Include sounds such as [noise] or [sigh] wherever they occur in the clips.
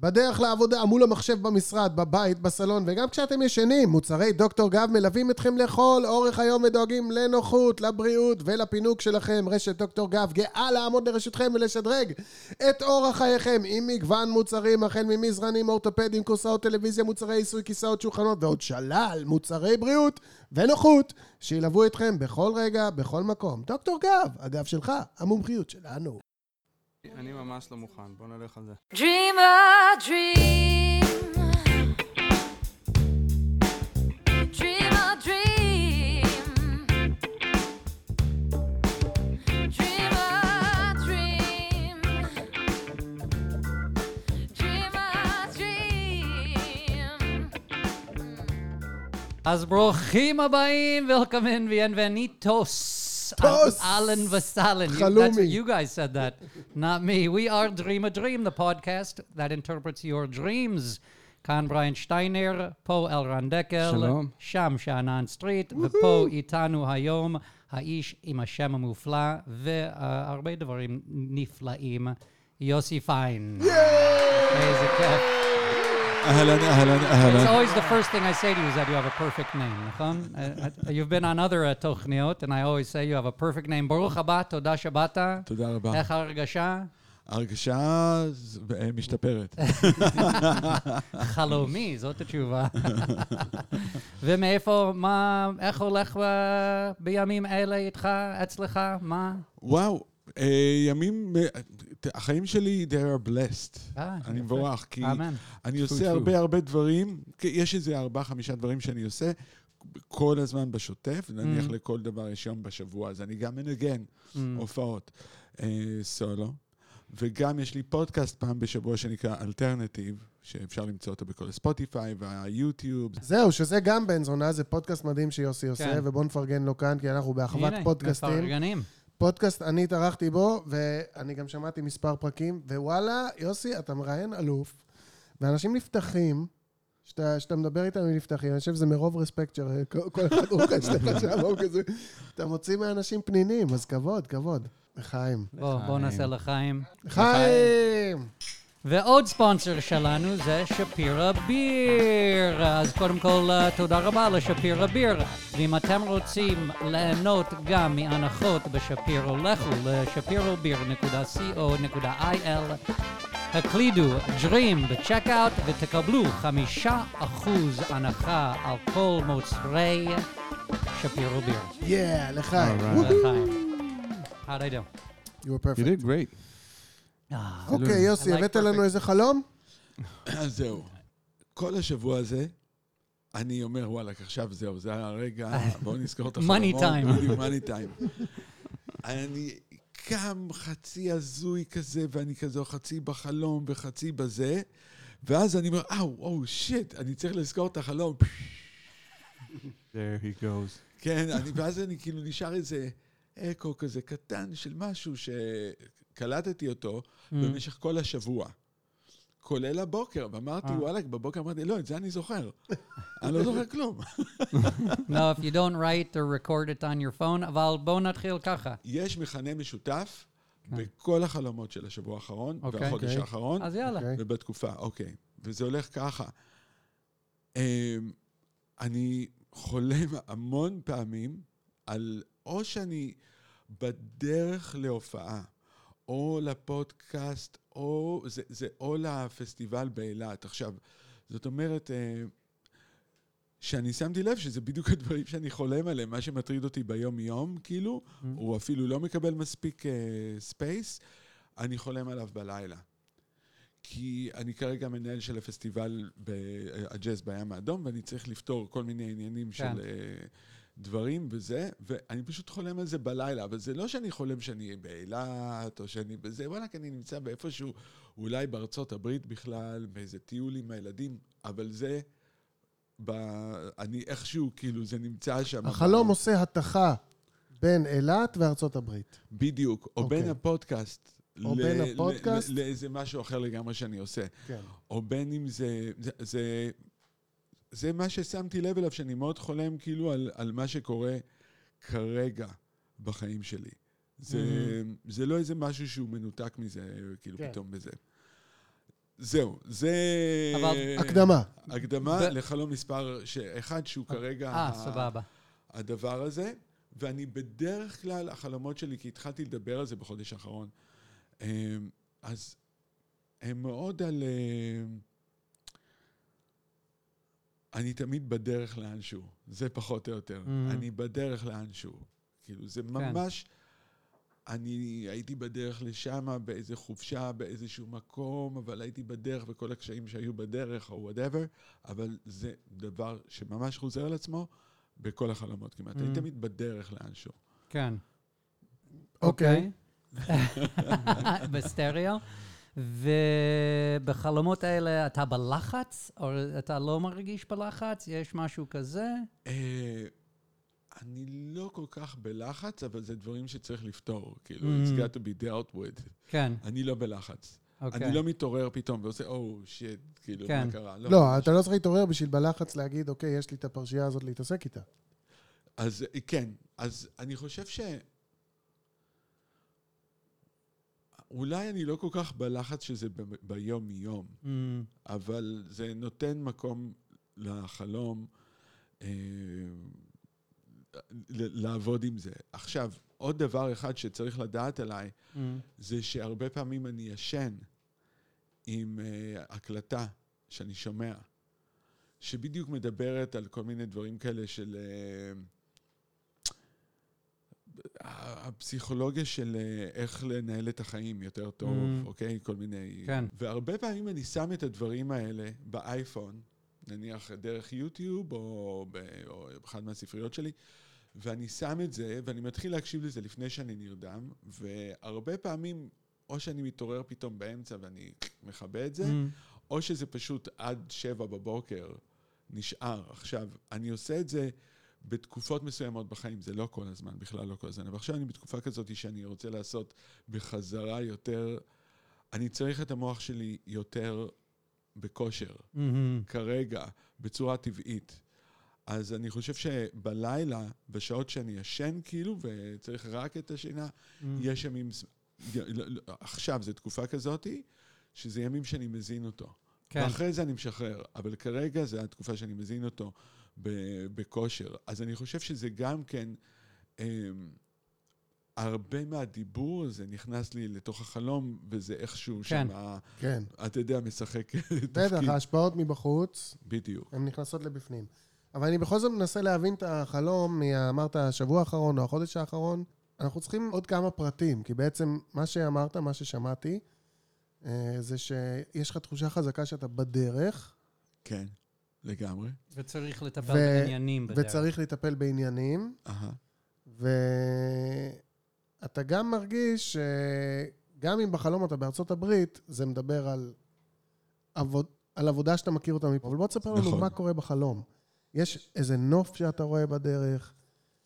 בדרך לעבודה, מול המחשב במשרד, בבית, בסלון, וגם כשאתם ישנים, מוצרי דוקטור גב מלווים אתכם לכל אורך היום ודואגים לנוחות, לבריאות ולפינוק שלכם. רשת דוקטור גב גאה לעמוד לרשותכם ולשדרג את אורח חייכם עם מגוון מוצרים, החל ממזרנים, אורתופדים, כורסאות טלוויזיה, מוצרי עיסוי, כיסאות, שולחנות ועוד שלל מוצרי בריאות ונוחות שילוו אתכם בכל רגע, בכל מקום. דוקטור גב, הגב שלך, המומחיות שלנו. אני ממש לא מוכן, בוא נלך על זה. Dream a dream. Dream a dream. Dream a dream. Dream a dream. אז ברוכים הבאים, welcome in, bienvenidos. Tos. Alan Vasalin. You, that's Halloumi. what you guys said that, not me. We are Dream a Dream, the podcast that interprets your dreams. כאן בריין שטיינר, פה אלרן דקל, שלום. שם שאנן סטריט, ופה איתנו היום האיש עם השם המופלא והרבה דברים נפלאים, יוסי פיין. איזה כיף. אהלן, אהלן, It's אהלן. always the first thing I say to you is that you have a perfect name, נכון? Uh, uh, You've been on other uh, תוכניות, and I always say you have a perfect name. ברוך הבא, תודה שבאת. תודה רבה. איך ההרגשה? ההרגשה ז- אה, משתפרת. [laughs] חלומי, זאת התשובה. [laughs] ומאיפה, מה, איך הולך ב- בימים אלה איתך, אצלך? מה? וואו, אה, ימים, אה, החיים שלי, they are blessed. אה, אני. מבורך, כי. אני עושה. הרבה הרבה דברים, כי יש איזה ארבעה, חמישה דברים שאני עושה כל הזמן בשוטף, נניח Mm. לכל דבר יש יום בשבוע, אז אני גם מנגן Mm. הופעות אה, סולו, וגם יש לי פודקאסט פעם בשבוע שנקרא אלטרנטיב, שאפשר למצוא אותו בכל הספוטיפיי והיוטיוב. זהו, שזה גם בן זונה, זה פודקאסט מדהים שיוסי עושה, כן. ובואו נפרגן לו כאן, כי אנחנו באחוות הנה, פודקאסטים. מפרגנים. פודקאסט, אני התארחתי בו, ואני גם שמעתי מספר פרקים, ווואלה, יוסי, אתה מראיין אלוף, ואנשים נפתחים, שאתה, שאתה מדבר איתם הם נפתחים, אני חושב שזה מרוב respect שכל כל אחד רוכש לך שם, הוא כזה, אתה מוציא מאנשים פנינים, אז כבוד, כבוד. לחיים. בוא, בוא נעשה לחיים. לחיים! ועוד ספונסר שלנו זה שפירא ביר. אז קודם כל, אה, תודה רבה לשפירא ביר. ואם אתם רוצים ליהנות גם מהנחות בשפירו, לכו לשפירוביר.co.il, הקלידו Dream בצ'קאוט ותקבלו חמישה אחוז הנחה על כל מוצרי שפירו ביר. יאה, לחיים. Alright. וואו, לחיים. How'd I do? You were You perfect. did great. אה, אוקיי, יוסי, הבאת. לנו איזה חלום? אז [coughs] זהו. כל השבוע הזה, אני אומר, וואלה, עכשיו זהו, זה הרגע, בואו נזכור את החלומות. Money time. בדיוק, money time. [laughs] אני קם חצי הזוי כזה, ואני כזה חצי בחלום וחצי בזה, ואז אני אומר, אאו, או, שיט, אני צריך לזכור את החלום. [laughs] There he goes. כן, אני, ואז אני כאילו נשאר איזה אקו כזה קטן של משהו שקלטתי אותו Mm. במשך כל השבוע. כולל הבוקר, ואמרתי, אה. וואלה, בבוקר אמרתי, לא, את זה אני זוכר. אני לא זוכר כלום. [laughs] No, if you don't write or record it on your phone, אבל בואו נתחיל ככה. יש מכנה משותף בכל החלומות של השבוע האחרון, אוקיי. והחודש אוקיי. האחרון, אז יאללה. אוקיי. ובתקופה, אוקיי. וזה הולך ככה. אמ, אני חולם המון פעמים על או שאני בדרך להופעה, או לפודקאסט, או זה, זה או לפסטיבל באילת. עכשיו, זאת אומרת, אה, שאני שמתי לב שזה בדיוק הדברים שאני חולם עליהם, מה שמטריד אותי ביום-יום, כאילו, Mm. הוא אפילו לא מקבל מספיק space, אני חולם עליו בלילה. כי אני כרגע מנהל של הפסטיבל ב- אה, הג'אז בים האדום, ואני צריך לפתור כל מיני עניינים כן. של אה, דברים וזה, ואני פשוט חולם על זה בלילה, אבל זה לא שאני חולם שאני באילת, או שאני בזה, וואלה, כי אני נמצא באיפשהו, אולי בארצות הברית בכלל, באיזה טיול עם הילדים, אבל זה, ב... אני איכשהו, כאילו, זה נמצא שם. החלום עושה התכה בין אילת וארצות הברית. בדיוק, או אוקיי. בין הפודקאסט. או בין הפודקאסט. ל- לאיזה משהו אחר לגמרי שאני עושה. כן. או בין אם זה... זה, זה, זה מה ששמתי לב אליו, שאני מאוד חולם כאילו על, על מה שקורה כרגע בחיים שלי. זה, זה לא איזה משהו שהוא מנותק מזה, כאילו כן. פתאום בזה. זהו, זה... אבל- הקדמה. הקדמה ו- לחלום מספר ש- אחד, שהוא כרגע... אה, ה- סבבה. הדבר הזה, ואני בדרך כלל, החלומות שלי, כי התחלתי לדבר על זה בחודש האחרון, אמ, אז הם מאוד על... אני תמיד בדרך לאנשהו, זה פחות או יותר. Mhm. אני בדרך לאנשהו. כאילו, זה ממש... אני הייתי בדרך לשם, באיזה חופשה, באיזשהו מקום, אבל הייתי בדרך וכל הקשיים שהיו בדרך, או וואטאבר, אבל זה דבר שממש חוזר על עצמו בכל החלומות כמעט. אני Mm. תמיד בדרך לאנשהו. כן. אוקיי. [laughs] בסטריאו. ובחלומות האלה אתה בלחץ, או אתה לא מרגיש בלחץ? יש משהו כזה? אה, אני לא כל כך בלחץ, אבל זה דברים שצריך לפתור. כאילו, Mm. it's got to be dealt with. כן, אני לא בלחץ. אוקיי. אני לא מתעורר פתאום ועושה, או, שיט, כאילו, כן. מה קרה? לא, אתה לא צריך להתעורר בשביל בלחץ להגיד, אוקיי, יש לי את הפרשייה הזאת להתעסק איתה. אז כן, אז אני חושב ש... אולי אני לא כל כך בלחץ שזה ב- ביום-יום, Mm, אבל זה נותן מקום לחלום אה, לעבוד עם זה. עכשיו, עוד דבר אחד שצריך לדעת עליי, mm, זה שהרבה פעמים אני ישן עם uh, הקלטה שאני שומע, שבדיוק מדברת על כל מיני דברים כאלה של... Uh, הפסיכולוגיה של uh, איך לנהל את החיים יותר טוב, Mm. אוקיי? כל מיני... כן. והרבה פעמים אני שם את הדברים האלה באייפון, נניח דרך יוטיוב או, ב- או באחד מהספריות שלי, ואני שם את זה, ואני מתחיל להקשיב לזה לפני שאני נרדם, והרבה פעמים, או שאני מתעורר פתאום באמצע ואני מכבה את זה, mm, או שזה פשוט עד שבע בבוקר נשאר. עכשיו, אני עושה את זה בתקופות מסוימות בחיים, זה לא כל הזמן, בכלל לא כל הזמן, אבל עכשיו אני בתקופה כזאת שאני רוצה לעשות בחזרה יותר, אני צריך את המוח שלי יותר בכושר. mm, כרגע, בצורה טבעית. אז אני חושב שבלילה, בשעות שאני ישן כאילו, וצריך רק את השינה, mm. יש ימים... לא- לא- עכשיו, זו תקופה כזאתי, שזה ימים שאני מזין אותו. כן. ואחרי זה אני משחרר, אבל כרגע זו התקופה שאני מזין אותו בכושר. אז אני חושב שזה גם כן, אמ, הרבה מהדיבור הזה נכנס לי לתוך החלום, וזה איכשהו כן. שם, כן. אתה יודע, משחק [laughs] בטח, תפקיד. ההשפעות מבחוץ, בדיוק. הן נכנסות לבפנים. אבל אני בכל זאת מנסה להבין את החלום, מה- אמרת השבוע האחרון או החודש האחרון. אנחנו צריכים עוד כמה פרטים, כי בעצם מה שאמרת, מה ששמעתי, אה, זה שיש לך תחושה חזקה שאתה בדרך, כן, לגמרי. וצריך לטפל ו- בעניינים בדרך. וצריך לטפל בעניינים, אהה. ואתה גם מרגיש שגם אם בחלום אתה בארצות הברית, זה מדבר על, עבוד, על עבודה שאתה מכיר אותה מפה. אבל בוא תספר לנו נכון. מה קורה בחלום. יש איזה נוף שאתה רואה בדרך,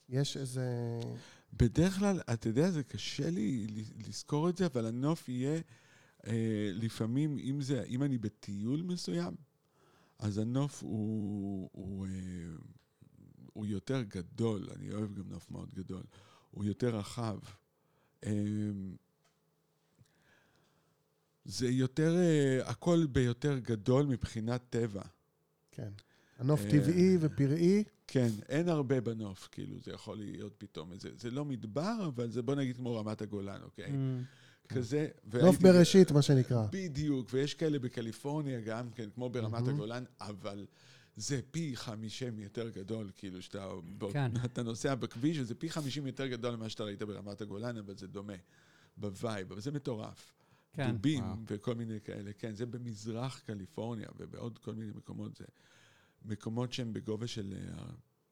יש איזה... בדרך כלל, אתה יודע, זה קשה לי לזכור את זה, אבל הנוף יהיה אה, לפעמים, אם, זה, אם אני בטיול מסוים, אז הנוף הוא, הוא, אה, הוא יותר גדול, אני אוהב גם נוף מאוד גדול, הוא יותר רחב. אה, זה יותר, אה, הכל ביותר גדול מבחינת טבע. כן. הנוף טבעי ופראי. כן, אין הרבה בנוף, כאילו, זה יכול להיות פתאום איזה, זה לא מדבר, אבל זה בוא נגיד כמו רמת הגולן, אוקיי? Mm, כזה. נוף בראשית, מה שנקרא. בדיוק, ויש כאלה בקליפורניה גם כן, כמו ברמת. הגולן, אבל זה פי חמישים יותר גדול, כאילו, שאתה כן. [laughs] אתה נוסע בכביש, וזה פי חמישים יותר גדול ממה שאתה ראית ברמת הגולן, אבל זה דומה, ב vibe, אבל זה מטורף. כן. דובים וואו. וכל מיני כאלה, כן, זה במזרח קליפורניה ובעוד כל מיני מקומות, זה מקומות שהם בגובה של...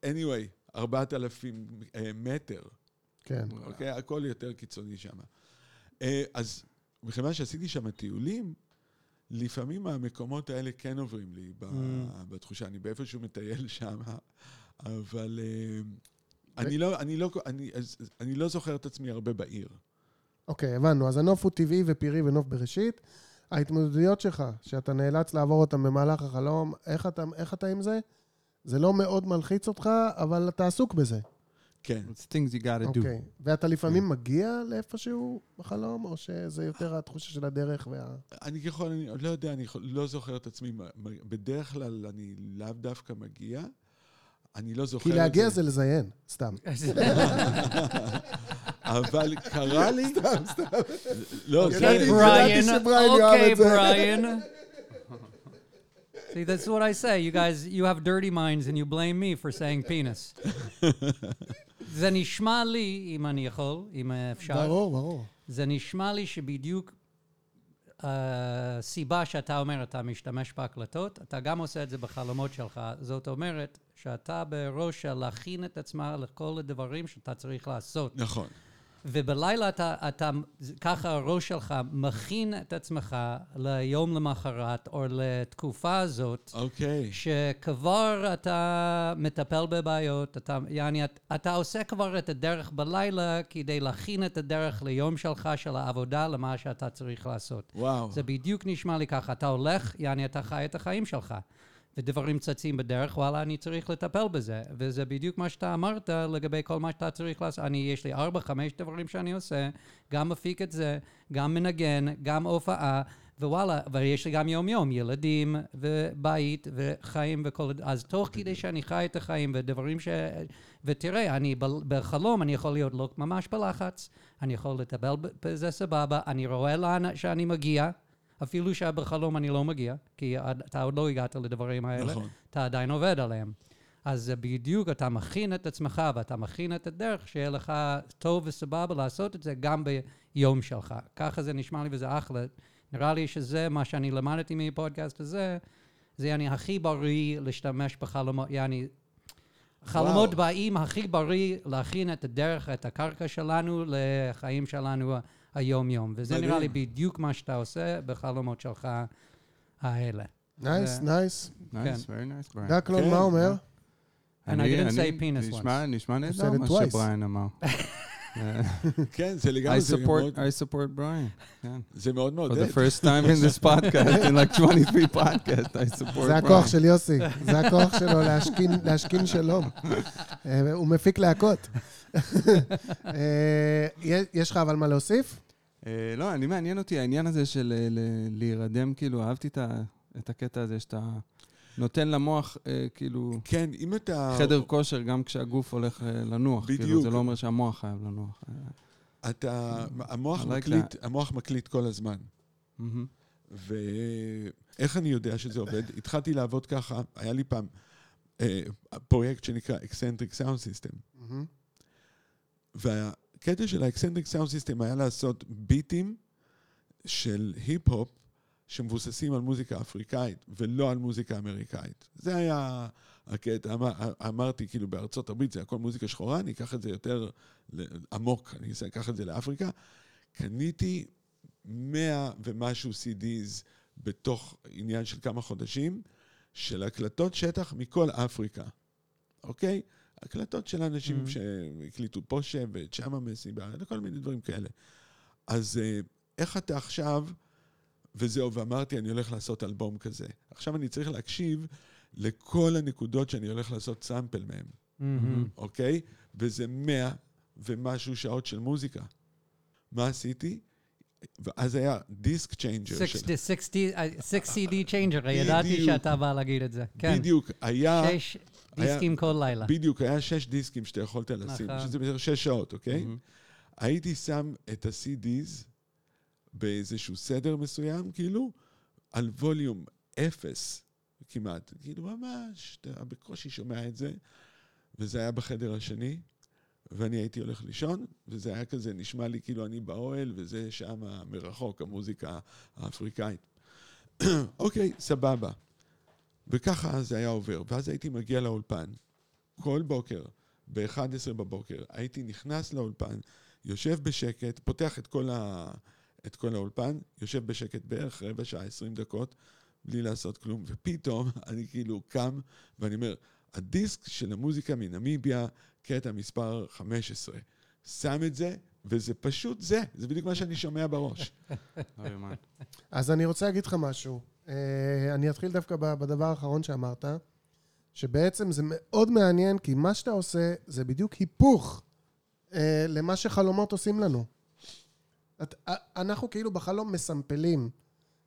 אה, anyway, 4,000 אה, מטר, כן. אוקיי? הכל יותר קיצוני שם. אה, אז מכיוון שעשיתי שם טיולים, לפעמים המקומות האלה כן עוברים לי Mm. בתחושה. אני באיפשהו מטייל [laughs] שם, אבל אה, אני לא, אני, לא, אני, לא זוכר את עצמי הרבה בעיר. אוקיי, הבנו. אז הנוף הוא טבעי ופראי ונוף בראשית. ההתמודדויות שלך, שאתה נאלץ לעבור אותן במהלך החלום, איך אתה, איך אתה עם זה? זה לא מאוד מלחיץ אותך, אבל אתה עסוק בזה. כן. It's things you gotta do. אוקיי. ואתה לפעמים מגיע לאיפשהו בחלום, או שזה יותר התחושה של הדרך וה... אני ככל, אני לא יודע, אני לא זוכר את עצמי. בדרך כלל אני לאו דווקא מגיע. אני לא זוכר כי את להגיע זה לזיין, סתם. [laughs] אבל קרה לי... [laughs] לא, זה... ידעתי זה- בריין. Brian. שבריין יאהב Okay, את זה. Brian. See, that's what I say. You guys, you have dirty minds and you blame me for saying penis. [laughs] זה נשמע לי, אם אני יכול, אם אפשר, ברור, ברור. זה נשמע לי שבדיוק הסיבה שאתה אומר, אתה משתמש בהקלטות, אתה גם עושה את זה בחלומות שלך. זאת אומרת, שאתה בראש של להכין את עצמך לכל הדברים שאתה צריך לעשות. נכון. ובלילה אתה, אתה, ככה הראש שלך מכין את עצמך ליום למחרת, או לתקופה הזאת, אוקיי. שכבר אתה מטפל בבעיות, אתה, יעני, אתה, אתה עושה כבר את הדרך בלילה כדי להכין את הדרך ליום שלך, של העבודה, למה שאתה צריך לעשות. וואו. זה בדיוק נשמע לי ככה, אתה הולך, יעני, אתה חי את החיים שלך. ודברים צצים בדרך, וואלה, אני צריך לטפל בזה. וזה בדיוק מה שאתה אמרת לגבי כל מה שאתה צריך לעשות. אני, יש לי ארבע, חמש דברים שאני עושה, גם מפיק את זה, גם מנגן, גם הופעה, ווואלה, ויש לי גם יום-יום, ילדים, ובית, וחיים וכל... אז תוך כדי שאני חי את החיים, ודברים ש... ותראה, אני ב- בחלום, אני יכול להיות לא ממש בלחץ, אני יכול לטפל בזה סבבה, אני רואה לאן שאני מגיע. אפילו שבחלום אני לא מגיע, כי אתה עוד לא הגעת לדברים האלה, נכון. אתה עדיין עובד עליהם. אז בדיוק, אתה מכין את עצמך ואתה מכין את הדרך שיהיה לך טוב וסבבה לעשות את זה גם ביום שלך. ככה זה נשמע לי וזה אחלה. נראה לי שזה מה שאני למדתי מפודקאסט הזה, זה יעני הכי בריא להשתמש בחלומות, יעני... חלומות וואו. באים הכי בריא להכין את הדרך, את הקרקע שלנו לחיים שלנו היום-יום. וזה מדהים. נראה לי בדיוק מה שאתה עושה בחלומות שלך האלה. Nice, זה- nice. Nice, very nice, Brian. דקלון, כן, מה אומר? And I אני- didn't say penis נשמע- נשמע said נהדר it מה twice. שבריין אמר. [laughs] כן, זה I לגמרי, זה גם support מאוד- I support Brian. כן. זה מאוד For מעודד. the first time in this podcast, in like 23 [laughs] podcasts, I support זה הכוח. של יוסי, זה הכוח שלו להשכין- שלום. אה, הוא מפיק להקות. [laughs] אה, יש לך אבל מה להוסיף? אה, לא, אני מעניין אותי העניין הזה של אה, להירדם, כאילו, אהבתי את הקטע הזה שאתה נותן למוח, אה, כאילו, כן, אם אתה... חדר כושר גם כשהגוף הולך לנוח. כאילו, בדיוק. זה לא אומר שהמוח חייב לנוח. אתה... המוח מקליט, המוח מקליט כל הזמן. מהמם. ואיך אני יודע שזה עובד? [laughs] התחלתי לעבוד ככה, היה לי פעם פרויקט שנקרא Eccentric Sound System, והקטע של ה-Eccentric Sound System היה לעשות ביטים של היפ-הופ שמבוססים על מוזיקה אפריקאית ולא על מוזיקה אמריקאית. זה היה הקטע, אמר, אמרתי, כאילו בארצות הברית זה הכל מוזיקה שחורה, אני אקח את זה יותר עמוק, אני אקח את זה לאפריקה. קניתי מאה ומשהו CDs בתוך עניין של כמה חודשים, של הקלטות שטח מכל אפריקה, אוקיי? הקלטות של אנשים Mhm. שהקליטו פה שבט, שמה מסיבה, כל מיני דברים כאלה. אז אה, איך אתה עכשיו, וזהו, ואמרתי, אני הולך לעשות אלבום כזה. עכשיו אני צריך להקשיב לכל הנקודות שאני הולך לעשות sample מהם, מהמם. אוקיי? וזה מאה ומשהו שעות של מוזיקה. מה עשיתי? ואז היה disc changer. 60, 60, אה, 6 CD changer, ידעתי. שאתה בא להגיד את זה. כן, בדיוק, היה... שש דיסקים כל לילה. בדיוק, היה שש דיסקים שאתה יכולת לשים, נכון. שזה בערך שש שעות, אוקיי? הייתי שם את ה-CDs באיזשהו סדר מסוים, כאילו, על ווליום אפס כמעט. כאילו, ממש, אתה בקושי שומע את זה, וזה היה בחדר השני, ואני הייתי הולך לישון, וזה היה כזה, נשמע לי כאילו אני באוהל, וזה שם מרחוק, המוזיקה האפריקאית. [clears throat] אוקיי, סבבה. וככה זה היה עובר. ואז הייתי מגיע לאולפן, כל בוקר, ב-11 בבוקר, הייתי נכנס לאולפן, יושב בשקט, פותח את כל, ה... את כל האולפן, יושב בשקט בערך רבע שעה, 20 דקות, בלי לעשות כלום, ופתאום [laughs] אני כאילו קם ואני אומר, הדיסק של המוזיקה מנמיביה, קטע מספר 15. שם את זה, וזה פשוט זה, זה בדיוק מה שאני שומע בראש. [laughs] אז אני רוצה להגיד לך משהו. אה, אני אתחיל דווקא בדבר האחרון שאמרת, שבעצם זה מאוד מעניין, כי מה שאתה עושה זה בדיוק היפוך אה, למה שחלומות עושים לנו. אנחנו כאילו בחלום מסמפלים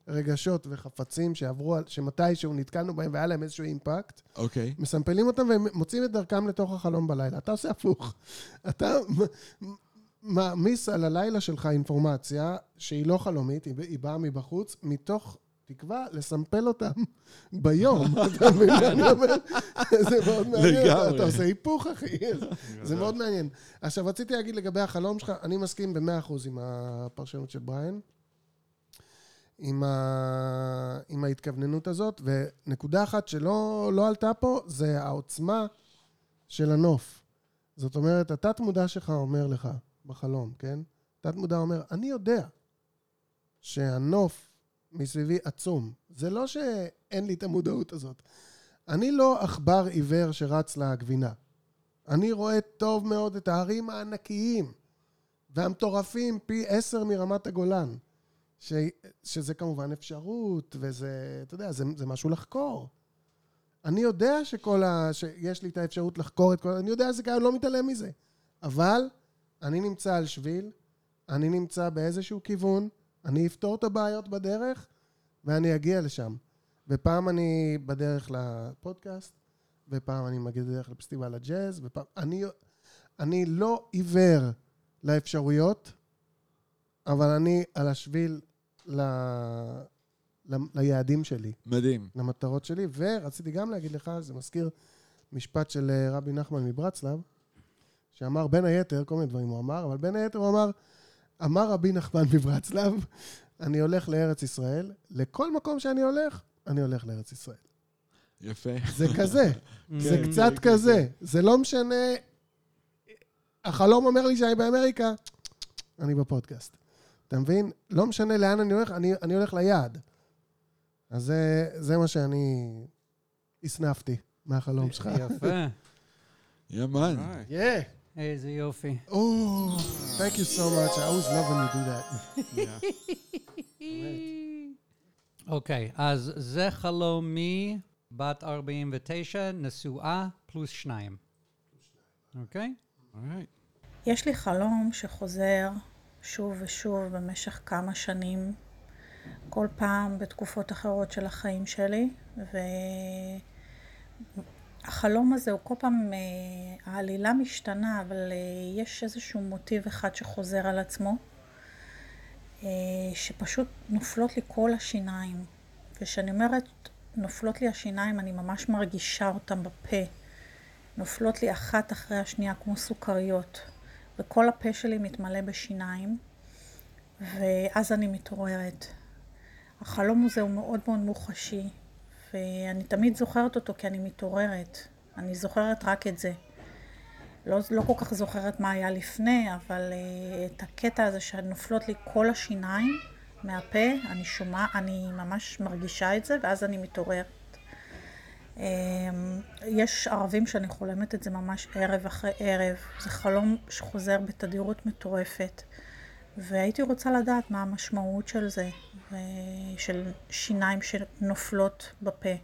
רגשות וחפצים שעברו, שמתישהו נתקלנו בהם והיה להם איזשהו אימפקט, אוקיי. מסמפלים אותם והם מוצאים את דרכם לתוך החלום בלילה. אתה עושה הפוך. אתה מעמיס על הלילה שלך אינפורמציה שהיא לא חלומית, היא באה מבחוץ, מתוך תקווה לסמפל אותם [laughs] ביום. אתה מבין מה אני אומר? [laughs] זה מאוד מעניין. אתה, עושה היפוך, אחי. זה מאוד מעניין. עכשיו, רציתי להגיד לגבי החלום שלך, אני מסכים במאה אחוז עם הפרשנות של בריין. עם, ה... עם ההתכווננות הזאת, ונקודה אחת שלא לא עלתה פה, זה העוצמה של הנוף. זאת אומרת, התת-מודע שלך אומר לך בחלום, כן? תת-מודע אומר, אני יודע שהנוף מסביבי עצום. זה לא שאין לי את המודעות הזאת. אני לא עכבר עיוור שרץ לגבינה. אני רואה טוב מאוד את ההרים הענקיים והמטורפים פי עשר מרמת הגולן. ש, שזה כמובן אפשרות, וזה, אתה יודע, זה, זה משהו לחקור. אני יודע שכל ה... שיש לי את האפשרות לחקור את כל... אני יודע שזה קיים, לא מתעלם מזה. אבל אני נמצא על שביל, אני נמצא באיזשהו כיוון, אני אפתור את הבעיות בדרך, ואני אגיע לשם. ופעם אני בדרך לפודקאסט, ופעם אני מגיע בדרך לפסטיבל הג'אז, ופעם... אני, אני לא עיוור לאפשרויות, אבל אני על השביל ל... ל... ליעדים שלי, מדהים. למטרות שלי, ורציתי גם להגיד לך, זה מזכיר משפט של אה, רבי נחמן מברצלב, שאמר בין היתר, כל מיני דברים הוא אמר, אבל בין היתר הוא אמר, אמר רבי נחמן מברצלב, אני הולך לארץ ישראל, לכל מקום שאני הולך, אני הולך לארץ ישראל. יפה. זה כזה, [laughs] זה כן, קצת זה כזה. זה לא משנה, החלום אומר לי שאני באמריקה, אני בפודקאסט. אתה מבין? לא משנה לאן אני הולך, אני, אני הולך ליעד. אז זה, זה מה שאני הסנפתי מהחלום [laughs] שלך. יפה. ימן. Alright. איזה יופי. Oh, thank you so much. I always love when you do that. Yeah. [laughs] אוקיי, אז זה חלומי, בת 49, נשואה, פלוס שניים. אוקיי? יש לי חלום שחוזר שוב ושוב במשך כמה שנים, כל פעם בתקופות אחרות של החיים שלי, והחלום הזה הוא כל פעם, אה, העלילה משתנה, אבל אה, יש איזשהו מוטיב אחד שחוזר על עצמו, אה, שפשוט נופלות לי כל השיניים. וכשאני אומרת נופלות לי השיניים, אני ממש מרגישה אותם בפה. נופלות לי אחת אחרי השנייה כמו סוכריות, וכל הפה שלי מתמלא בשיניים, ואז אני מתעוררת. החלום הזה הוא מאוד מאוד מוחשי, ואני תמיד זוכרת אותו כי אני מתעוררת. אני זוכרת רק את זה. לא, לא כל כך זוכרת מה היה לפני, אבל uh, את הקטע הזה שנופלות לי כל השיניים מהפה, אני שומעת, אני ממש מרגישה את זה, ואז אני מתעוררת. אמ, יש ערבים שאני חולמת את זה ממש ערב אחרי ערב. זה חלום שחוזר בתדירות מטורפת. והייתי רוצה לדעת מה המשמעות של זה, ו- של שיניים שנופלות בפה.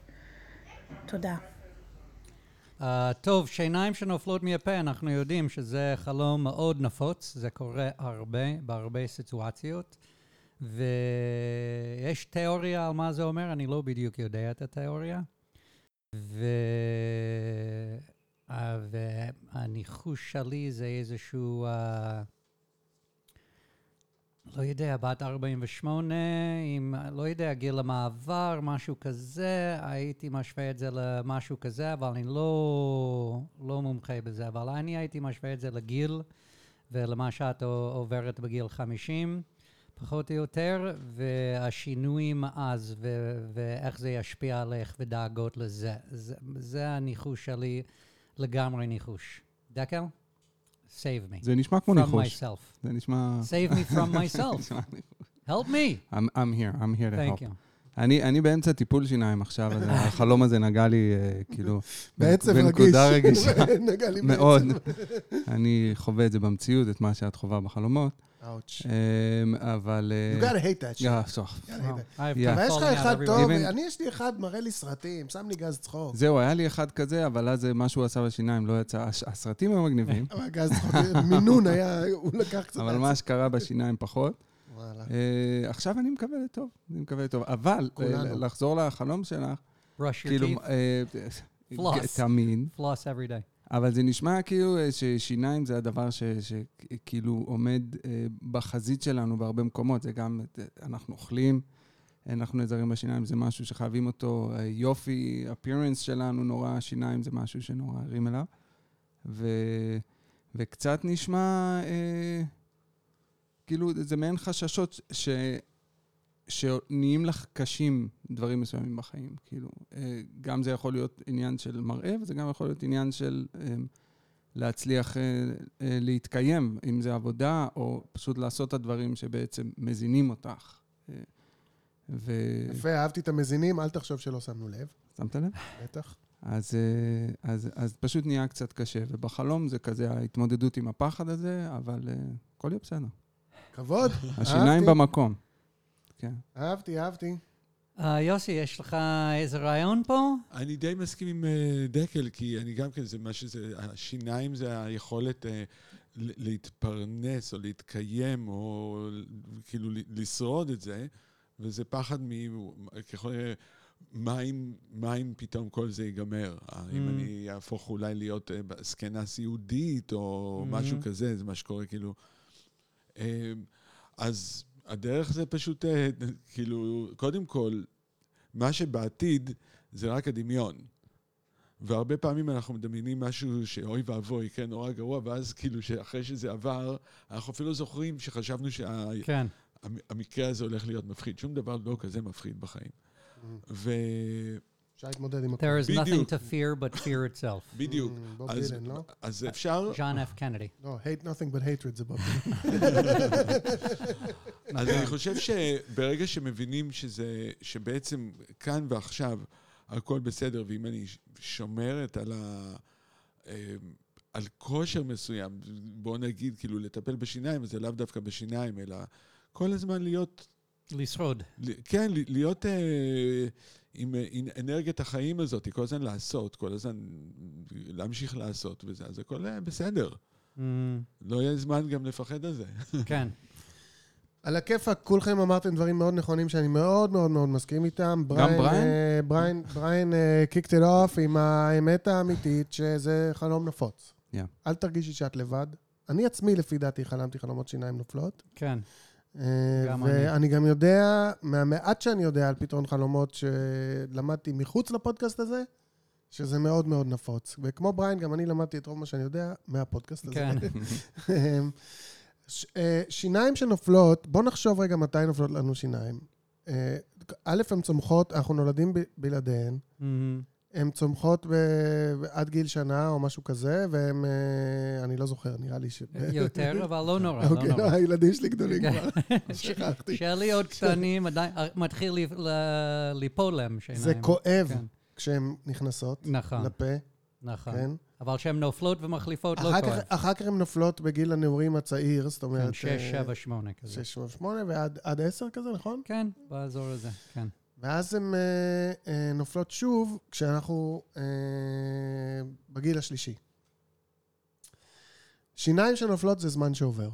תודה. Uh, טוב, שיניים שנופלות מהפה, אנחנו יודעים שזה חלום מאוד נפוץ, זה קורה הרבה, בהרבה סיטואציות. ויש תיאוריה על מה זה אומר, אני לא בדיוק יודע את התיאוריה. ו... uh, והניחוש שלי זה איזשהו, uh, לא יודע, בת 48, עם, לא יודע, גיל המעבר, משהו כזה, הייתי משווה את זה למשהו כזה, אבל אני לא, לא מומחה בזה, אבל אני הייתי משווה את זה לגיל ולמה שאת עוברת בגיל 50. פחות או יותר, והשינויים אז, ו- ואיך זה ישפיע עליך ודאגות לזה. זה, זה הניחוש שלי, לגמרי ניחוש. דקל? Save me. זה נשמע כמו From ניחוש. myself. זה נשמע... Save me from [laughs] myself. Help me. I'm, I'm here, I'm here to Thank help. you. אני, אני באמצע טיפול שיניים עכשיו, אז החלום הזה נגע לי, אה, כאילו, [laughs] בעצב רגיש. בנקודה רגישה [laughs] נגע לי מאוד. אני חווה את זה במציאות, את מה שאת חווה בחלומות. אה, אאוץ'. אמ, אבל... You gotta hate that shit. אה, סוף. gotta hate that. Been אבל יש לך אחד טוב, אני יש לי אחד, מראה לי סרטים, שם לי גז צחוק. זהו, היה לי אחד כזה, אבל אז מה שהוא עשה בשיניים לא יצא. הסרטים היו מגניבים, אבל גז צחוק, מינון היה, הוא לקח קצת... אבל מה שקרה בשיניים פחות. וואלה. אה, עכשיו אני מקווה לטוב, אני מקווה לטוב. אבל. אה, לחזור לחלום שלך, כאילו, teeth, אה, Floss. תמיד. floss every day. אבל זה נשמע כאילו אה, ששיניים זה הדבר שכאילו עומד אה, בחזית שלנו בהרבה מקומות. זה גם, אה, אנחנו אוכלים, אנחנו נעזרים בשיניים, זה משהו שחייבים אותו. יופי, appearance שלנו נורא, שיניים זה משהו שנורא ערים אליו. ו, וקצת נשמע, אה, כאילו, זה מעין חששות ש... שנהיים לך קשים דברים מסוימים בחיים. כאילו, אה, גם זה יכול להיות עניין של מראה, וזה גם יכול להיות עניין של אה, להצליח אה, להתקיים, אם זה עבודה, או פשוט לעשות את הדברים שבעצם מזינים אותך. ו... יפה, אהבתי את המזינים, אל תחשוב שלא שמנו לב, שמת לב? בטח. אז, אז, אז פשוט נהיה קצת קשה, ובחלום זה כזה ההתמודדות עם הפחד הזה, אבל הכל יהיה בסדר. כבוד, השיניים אהבתי. במקום. כן. אהבתי, אהבתי. אה, יוסי, יש לך איזה רעיון פה? אני די מסכים עם אה, דקל, כי אני גם כן, זה מה שזה, השיניים זה היכולת ל- להתפרנס או להתקיים, או כאילו לשרוד את זה, וזה פחד מ... ככל... מה אם, מה אם פתאום כל זה ייגמר? אה, אם Mm. אני אהפוך אולי להיות זקנה סיעודית, או Mm. משהו כזה, זה מה שקורה, כאילו. אה, אז הדרך זה פשוט, אה, כאילו, קודם כל, מה שבעתיד זה רק הדמיון. והרבה פעמים אנחנו מדמיינים משהו שאוי ואבוי, יקרה נורא גרוע, ואז כאילו שאחרי שזה עבר, אנחנו אפילו זוכרים שחשבנו כן. שהמקרה הזה הולך להיות מפחיד. שום דבר לא כזה מפחיד בחיים. ו... אפשר להתמודד עם הכל. There is nothing to fear but fear itself. [coughs] בדיוק. Mm, בוב אז, דילן, לא? אז אפשר, John F. Kennedy. [laughs] לא, hate nothing but hatred זה בוב דילן. [laughs] אז אני [laughs] חושב שברגע שמבינים שזה, שבעצם כאן ועכשיו הכל בסדר, ואם אני שומרת על ה... אה, על כושר מסוים, בואו נגיד, כאילו, לטפל בשיניים, וזה לאו דווקא בשיניים, אלא כל הזמן להיות, לשרוד. כן, להיות אה, עם, אה, עם אנרגיית החיים הזאת, כל הזמן לעשות, כל הזמן להמשיך לעשות וזה, אז הכל אה, בסדר. Mm, לא יהיה זמן גם לפחד על זה. [laughs] כן. על הכיפאק, כולכם אמרתם דברים מאוד נכונים שאני מאוד מאוד מאוד מסכים איתם. בריין? אה, בריין, בריין קיקט את אוף עם האמת האמיתית שזה חלום נפוץ. Yeah. אל תרגישי שאת לבד. אני עצמי, לפי דעתי, חלמתי חלומות שיניים נופלות. כן. אה, אני. ואני גם יודע, מהמעט שאני יודע על פתרון חלומות שלמדתי מחוץ לפודקאסט הזה, שזה מאוד מאוד נפוץ. וכמו בריין, גם אני למדתי את רוב מה שאני יודע מהפודקאסט הזה. כן. [laughs] ש- אה, שיניים שנופלות, בואו נחשוב רגע מתי נופלות לנו שיניים. אה, א', הן צומחות, אנחנו נולדים ב- בלעדיהן. Mhm. הן צומחות ב- עד גיל שנה או משהו כזה, והן, אה, אני לא זוכר, נראה לי ש... יותר, אבל לא נורא, לא אוקיי, לא, נורא. הילדים שלי גדולים כן. כבר, [laughs] שכחתי. שלי עוד קטנים, עדיין, אה, מתחיל ליפול להם שיניים. זה כואב כן. כשהן נכנסות נכון, לפה, נכון. כן? אבל כשהן נופלות ומחליפות, לא כואב. אחר כך הן נופלות בגיל הנעורים הצעיר, זאת כן, אומרת... שש, אה, שבע, שמונה כזה. שש, שבע, שמונה, ועד עד עשר כזה, נכון? כן, באזור הזה, כן. ואז הן אה, אה, נופלות שוב כשאנחנו אה, בגיל השלישי. שיניים שנופלות זה זמן שעובר.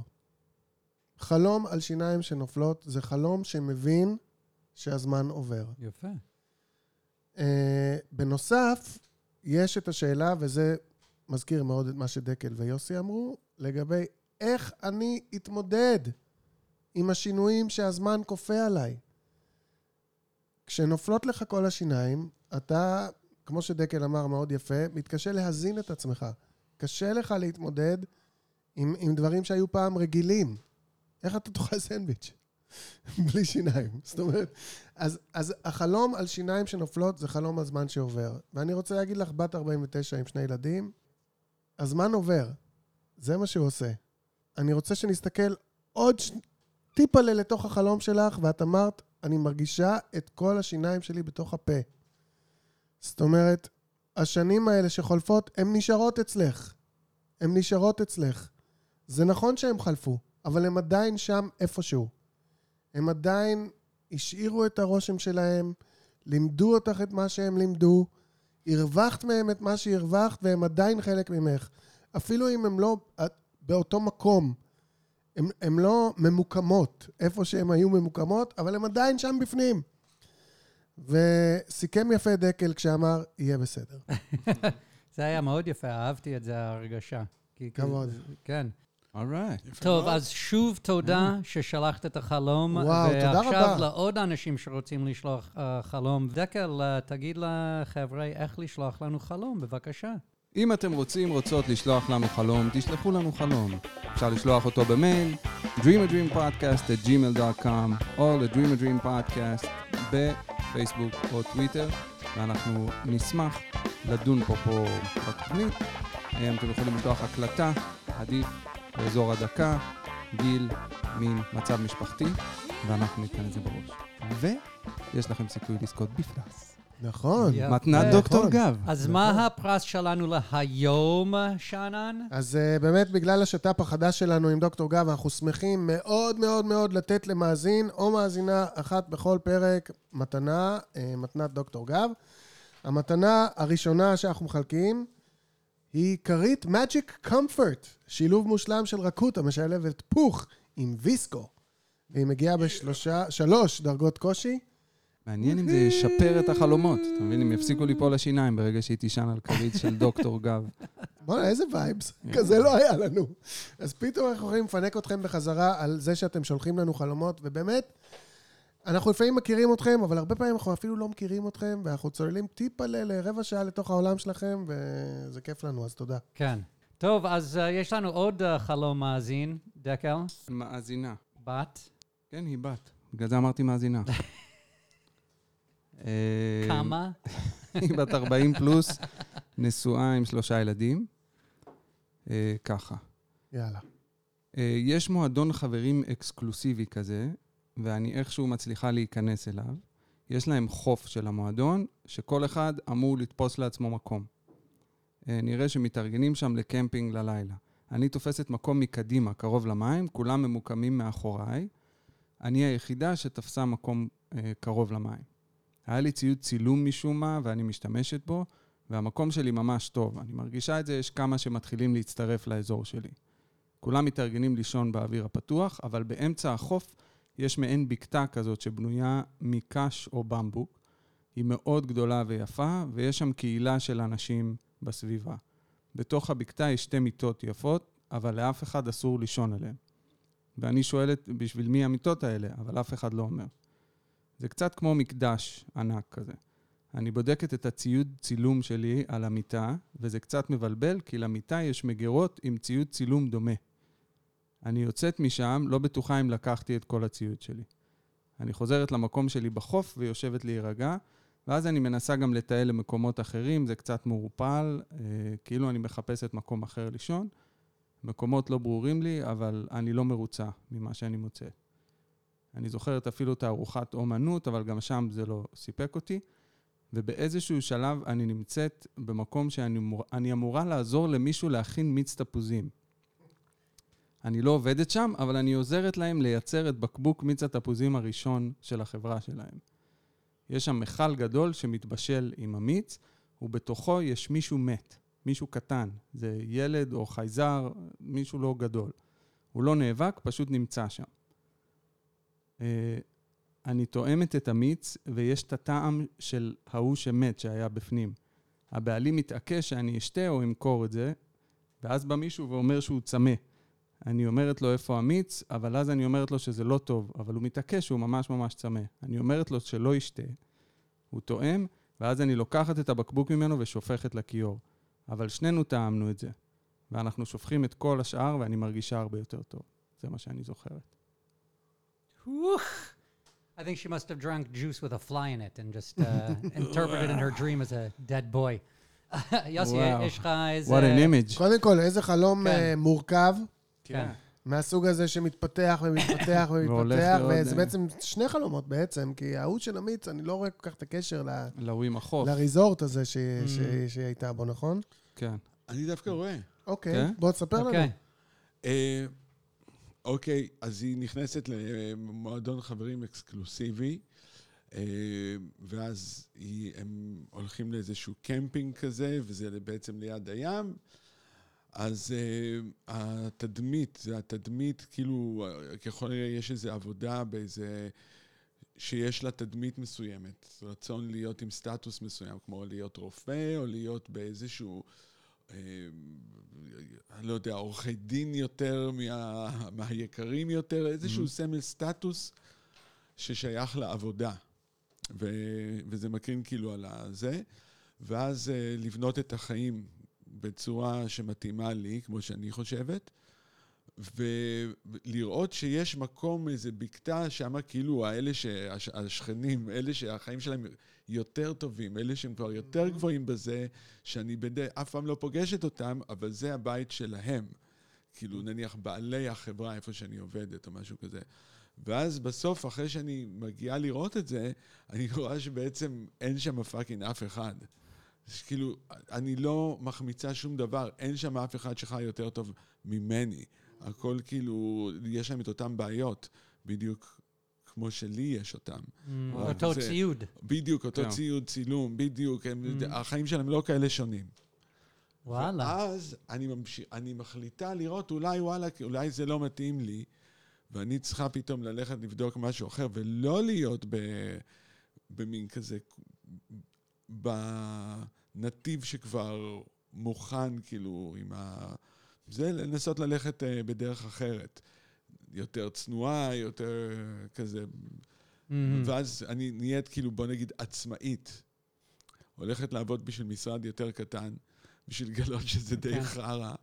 חלום על שיניים שנופלות זה חלום שמבין שהזמן עובר. יפה. אה, בנוסף, יש את השאלה, וזה מזכיר מאוד את מה שדקל ויוסי אמרו, לגבי איך אני אתמודד עם השינויים שהזמן כופה עליי. כשנופלות לך כל השיניים, אתה, כמו שדקל אמר מאוד יפה, מתקשה להזין את עצמך. קשה לך להתמודד עם, עם דברים שהיו פעם רגילים. איך אתה תאכל סנדוויץ'? [laughs] בלי שיניים. זאת אומרת, אז, אז החלום על שיניים שנופלות זה חלום על זמן שעובר. ואני רוצה להגיד לך, בת 49 עם שני ילדים, הזמן עובר. זה מה שהוא עושה. אני רוצה שנסתכל עוד ש... טיפה לתוך החלום שלך, ואת אמרת, אני מרגישה את כל השיניים שלי בתוך הפה. זאת אומרת, השנים האלה שחולפות, הן נשארות אצלך. הן נשארות אצלך. זה נכון שהן חלפו, אבל הם עדיין שם איפשהו. הם עדיין השאירו את הרושם שלהם, לימדו אותך את מה שהם לימדו, הרווחת מהם את מה שהרווחת, והם עדיין חלק ממך. אפילו אם הם לא באותו מקום, הם, הם לא ממוקמות איפה שהם היו ממוקמות, אבל הם עדיין שם בפנים. וסיכם יפה דקל כשאמר, יהיה בסדר. [laughs] זה היה מאוד יפה, אהבתי את זה, ההרגשה. כבוד. כן. אולייט. טוב, אז שוב תודה ששלחת את החלום. וואו, תודה ועכשיו רבה. לעוד אנשים שרוצים לשלוח אה, חלום. דקל, אה, תגיד לחבר'ה איך לשלוח לנו חלום, בבקשה. אם אתם רוצים, רוצות לשלוח לנו חלום, תשלחו לנו חלום. אפשר לשלוח אותו במייל, dreamadreampodcast@gmail.com, או ל-Dream a Dream Podcast בפייסבוק או טוויטר, ואנחנו נשמח לדון פה פה בתוכנית. אתם יכולים לפתוח הקלטה, עדיף באזור הדקה, גיל, מין, מצב משפחתי, ואנחנו ניתן את זה בראש. ויש לכם סיכוי לזכות בפרס. נכון. מתנת דוקטור גב. אז מה הפרס שלנו להיום, שאנן? אז uh, באמת, בגלל השת"פ החדש שלנו עם דוקטור גב, אנחנו שמחים מאוד מאוד מאוד לתת למאזין או מאזינה אחת בכל פרק מתנה, uh, מתנת דוקטור גב. המתנה הראשונה שאנחנו מחלקים היא כרית Magic Comfort, שילוב מושלם של רכות המשלבת פוך עם ויסקו. והיא מגיעה בשלושה, שלוש דרגות קושי. מעניין אם זה ישפר את החלומות. אתה מבין, אם יפסיקו ליפול השיניים ברגע שהיא תישן על כרית של דוקטור גב. בוא'נה, איזה וייבס. כזה לא היה לנו. אז פתאום אנחנו יכולים לפנק אתכם בחזרה על זה שאתם שולחים לנו חלומות, ובאמת, אנחנו לפעמים מכירים אתכם, אבל הרבה פעמים אנחנו אפילו לא מכירים אתכם, ואנחנו צוללים טיפה לרבע שעה לתוך העולם שלכם, וזה כיף לנו, אז תודה. כן. טוב, אז אה, יש לנו עוד אה, חלום מאזין, דקל, מאזינה. בת. כן, היא בת. בגלל זה אמרתי מאזינה. [laughs] אה, כמה? היא [laughs] בת 40 פלוס, נשואה עם שלושה ילדים. אה, ככה. יאללה. אה, יש מועדון חברים אקסקלוסיבי כזה, ואני איכשהו מצליחה להיכנס אליו. יש להם חוף של המועדון, שכל אחד אמור לתפוס לעצמו מקום. אה, נראה שמתארגנים שם לקמפינג ללילה. אני תופסת מקום מקדימה, קרוב למים, כולם ממוקמים מאחוריי. אני היחידה שתפסה מקום אה, קרוב למים. היה לי ציוד צילום משום מה, ואני משתמשת בו, והמקום שלי ממש טוב. אני מרגישה את זה, יש כמה שמתחילים להצטרף לאזור שלי. כולם מתארגנים לישון באוויר הפתוח, אבל באמצע החוף יש מעין בקתה כזאת שבנויה מקש או במבוק. היא מאוד גדולה ויפה, ויש שם קהילה של אנשים בסביבה. בתוך הבקתה יש שתי מיטות יפות, אבל לאף אחד אסור לישון עליהן. ואני שואלת, בשביל מי המיטות האלה? אבל אף אחד לא אומר. זה קצת כמו מקדש ענק כזה. אני בודקת את הציוד צילום שלי על המיטה, וזה קצת מבלבל, כי למיטה יש מגירות עם ציוד צילום דומה. אני יוצאת משם, לא בטוחה אם לקחתי את כל הציוד שלי. אני חוזרת למקום שלי בחוף ויושבת להירגע, ואז אני מנסה גם לטייל למקומות אחרים, זה קצת מעורפל, אה, כאילו אני מחפשת מקום אחר לישון. מקומות לא ברורים לי, אבל אני לא מרוצה ממה שאני מוצא. אני זוכרת אפילו תערוכת אומנות, אבל גם שם זה לא סיפק אותי. ובאיזשהו שלב אני נמצאת במקום שאני אמור, אמורה לעזור למישהו להכין מיץ תפוזים. אני לא עובדת שם, אבל אני עוזרת להם לייצר את בקבוק מיץ התפוזים הראשון של החברה שלהם. יש שם מכל גדול שמתבשל עם המיץ, ובתוכו יש מישהו מת, מישהו קטן. זה ילד או חייזר, מישהו לא גדול. הוא לא נאבק, פשוט נמצא שם. אה, אני תואמת את המיץ, ויש את הטעם של ההוא שמת, שהיה בפנים. הבעלים מתעקש שאני אשתה או אמכור את זה, ואז בא מישהו ואומר שהוא צמא. אני אומרת לו איפה המיץ, אבל אז אני אומרת לו שזה לא טוב, אבל הוא מתעקש שהוא ממש ממש צמא. אני אומרת לו שלא ישתה, הוא טועם, ואז אני לוקחת את הבקבוק ממנו ושופכת לכיור. אבל שנינו טעמנו את זה, ואנחנו שופכים את כל השאר, ואני מרגישה הרבה יותר טוב. זה מה שאני זוכרת. I think she must have drunk juice with a fly in it and just uh, [laughs] interpreted in her dream as a dead boy. יוסי, וואו. יש לך איזה... What an image. קודם כל, איזה חלום כן. אה, מורכב, כן. מהסוג הזה שמתפתח ומתפתח [laughs] ומתפתח, לעוד, וזה אה, בעצם שני חלומות בעצם, כי ההוא של המיץ, אני לא רואה כל כך את הקשר ל- להוא עם החוף. לריזורט הזה ש- Mm. ש- שהיא הייתה בו, נכון? כן. אני דווקא רואה. אוקיי, כן? בוא תספר לנו. אוקיי. אה, אוקיי, אז היא נכנסת למועדון חברים אקסקלוסיבי, אה, ואז היא, הם הולכים לאיזשהו קמפינג כזה, וזה בעצם ליד הים. אז uh, התדמית, זה התדמית, כאילו, ככל הנראה יש איזו עבודה באיזה... שיש לה תדמית מסוימת, רצון להיות עם סטטוס מסוים, כמו להיות רופא, או להיות באיזשהו, אני לא יודע, עורכי דין יותר מה, מהיקרים יותר, איזשהו mm-hmm. סמל סטטוס ששייך לעבודה. ו, וזה מקרין כאילו על הזה, ואז אה, לבנות את החיים בצורה שמתאימה לי, כמו שאני חושבת, ולראות שיש מקום, איזה בקתה שם, כאילו האלה, שהש, השכנים, אלה שהחיים שלהם יותר טובים, אלה שהם כבר יותר גבוהים בזה, שאני בדי, אף פעם לא פוגשת אותם, אבל זה הבית שלהם. כאילו, נניח בעלי החברה, איפה שאני עובדת, או משהו כזה. ואז בסוף, אחרי שאני מגיעה לראות את זה, אני [laughs] רואה שבעצם אין שם פאקינג אף אחד. כאילו, אני לא מחמיצה שום דבר, אין שם אף אחד שחי יותר טוב ממני. הכל כאילו, יש להם את אותן בעיות, בדיוק כמו שלי יש אותם. Mm, אותו ציוד. בדיוק, אותו כן. ציוד, צילום, בדיוק, הם, החיים שלהם לא כאלה שונים. וואלה. ואז אני, ממשיך, אני מחליטה לראות, אולי וואלה, אולי זה לא מתאים לי, ואני צריכה פתאום ללכת לבדוק משהו אחר, ולא להיות ב, במין כזה, בנתיב שכבר מוכן, כאילו, עם ה... זה לנסות ללכת אה, בדרך אחרת. יותר צנועה, יותר כזה... מהמם. ואז אני נהיית כאילו, בוא נגיד, עצמאית. הולכת לעבוד בשביל משרד יותר קטן, בשביל לגלות שזה די כן. חרא,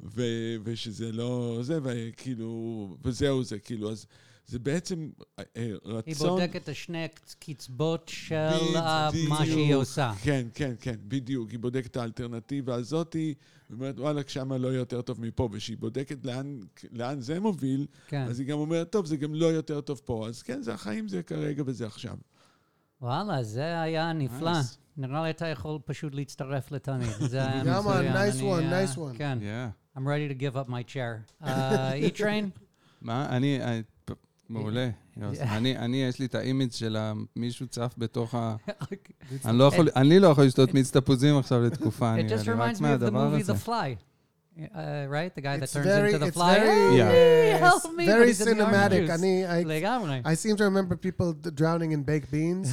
ו- ושזה לא... זה, וכאילו... וזהו זה, כאילו, אז זה בעצם אה, אה, היא רצון... בודקת את השני קצבאות של אה, מה שהיא בדיוק. עושה. כן, כן, כן, בדיוק. היא בודקת את האלטרנטיבה הזאתי, ואומרת, וואלה, שמה לא יותר טוב מפה, וכשהיא בודקת לאן, לאן זה מוביל, כן. אז היא גם אומרת, טוב, זה גם לא יותר טוב פה. אז כן, זה החיים, זה כרגע וזה עכשיו. וואלה, זה היה נפלא. Nice. נראה לי אתה יכול פשוט להצטרף לתמיד. זה היה [laughs] מצוין. nice אני, one, אה, nice one. כן. Yeah. I'm ready to give up my chair. Uh, E-Train? [laughs] מה? אני... אה, מעולה. יוסי. אני, אני, יש לי את האימג' של מישהו צף בתוך ה... אני לא יכול, לא לשתות מיץ תפוזים עכשיו לתקופה, me of the מהדבר movie הזה. The Fly. Uh, right? The guy that It's turns very, into the fly. very, Yeah. Uh, help me, very cinematic. juice. אני, I. I seem to remember people d- drowning in baked beans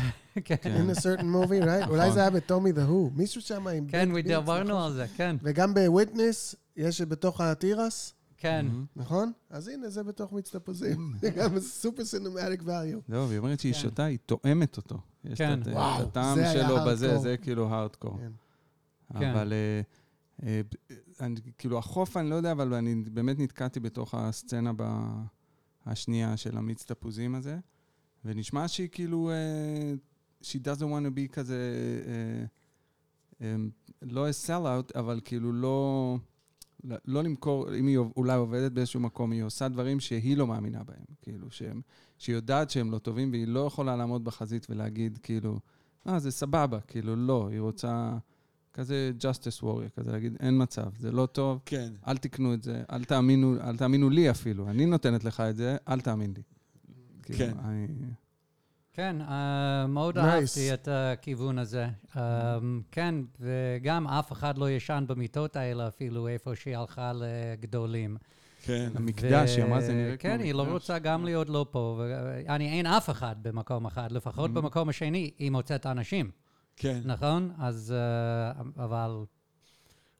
כן. in a certain movie, right? אולי זה היה בטומי the Who. מישהו שם עם כן, baked beans, דיברנו נכון? על זה, כן. וגם בוויטנס, יש בתוך התירס, כן. נכון? אז הנה, זה בתוך מיץ תפוזים. [laughs] זה גם סופר סינמטיק value. לא, והיא אומרת שהיא כן. שותה, היא תואמת אותו. יש כן. וואו, את הטעם זה היה שלו בזה. זה כאילו הארדקור. כן. כן. אבל אה, אה, אני, כאילו החוף, אני לא יודע, אבל אני באמת נתקעתי בתוך הסצנה השנייה של המיץ תפוזים הזה, ונשמע שהיא כאילו, אה, she doesn't want to be כזה, אה, אה, לא a sell-out, אבל כאילו לא... לא- למכור, אם היא אולי עובדת באיזשהו מקום, היא עושה דברים שהיא לא מאמינה בהם. כאילו, שהם, שהיא יודעת שהם לא טובים, והיא לא יכולה לעמוד בחזית ולהגיד, כאילו, אה, זה סבבה. כאילו, לא, היא רוצה כזה justice warrior, כזה להגיד, אין מצב, זה לא טוב, כן. אל תקנו את זה, אל תאמינו, אל תאמינו לי אפילו. אני נותנת לך את זה, אל תאמין לי. כאילו, כן. כן, אה, מאוד Nice. אהבתי את הכיוון הזה. אה, כן, וגם אף אחד לא ישן במיטות האלה, אפילו איפה שהיא הלכה לגדולים. כן. המקדש, היא אמרה, זה נראה כמו כן, היא לא מקדש. רוצה גם להיות לא פה. אני, אין אף אחד במקום אחד, לפחות Mm. במקום השני, היא מוצאת אנשים, כן. נכון? אז, אה, אבל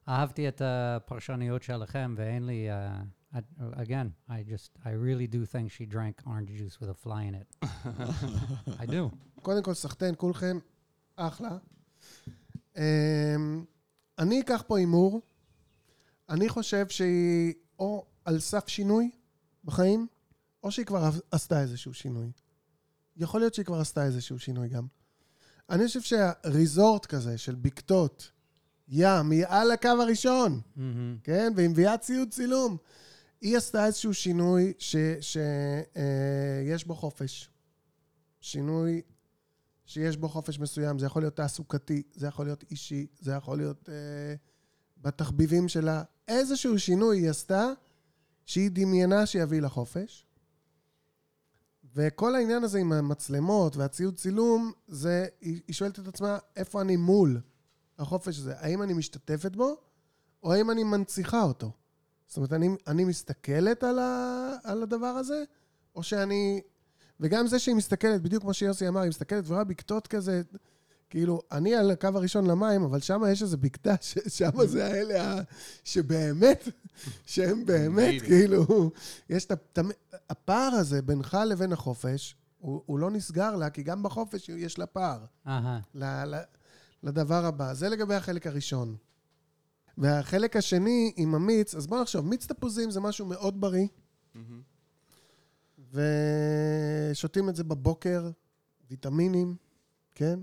אהבתי את הפרשניות שלכם, ואין לי... אה, I- again, I just, I really do think she drank orange juice with a fly in it. [laughs] I do. קודם כל, סחטיין, כולכם, אחלה. אמ, אני אקח פה הימור. אני חושב שהיא או על סף שינוי בחיים, או שהיא כבר עשתה איזשהו שינוי. יכול להיות שהיא כבר עשתה איזשהו שינוי גם. אני חושב שהריזורט כזה של בקתות, ים, היא על הקו הראשון. מהמם. כן? והיא מביאה ציוד צילום. היא עשתה איזשהו שינוי שיש אה, בו חופש. שינוי שיש בו חופש מסוים. זה יכול להיות תעסוקתי, זה יכול להיות אישי, זה יכול להיות אה, בתחביבים שלה. איזשהו שינוי היא עשתה, שהיא דמיינה שיביא לה חופש. וכל העניין הזה עם המצלמות והציוד צילום, זה, היא, היא שואלת את עצמה, איפה אני מול החופש הזה? האם אני משתתפת בו, או האם אני מנציחה אותו? זאת אומרת, אני, אני מסתכלת על, ה, על הדבר הזה, או שאני... וגם זה שהיא מסתכלת, בדיוק כמו שיוסי אמר, היא מסתכלת ורואה בקתות כזה, כאילו, אני על הקו הראשון למים, אבל שם יש איזה בקתה, שם זה האלה שבאמת, שהם באמת, כאילו, יש את תמ- הפער הזה בינך לבין החופש, הוא, הוא לא נסגר לה, כי גם בחופש יש לה פער. אהה. לדבר הבא. זה לגבי החלק הראשון. והחלק השני עם המיץ, אז בוא נחשוב, מיץ תפוזים זה משהו מאוד בריא, ושותים את זה בבוקר, ויטמינים, כן?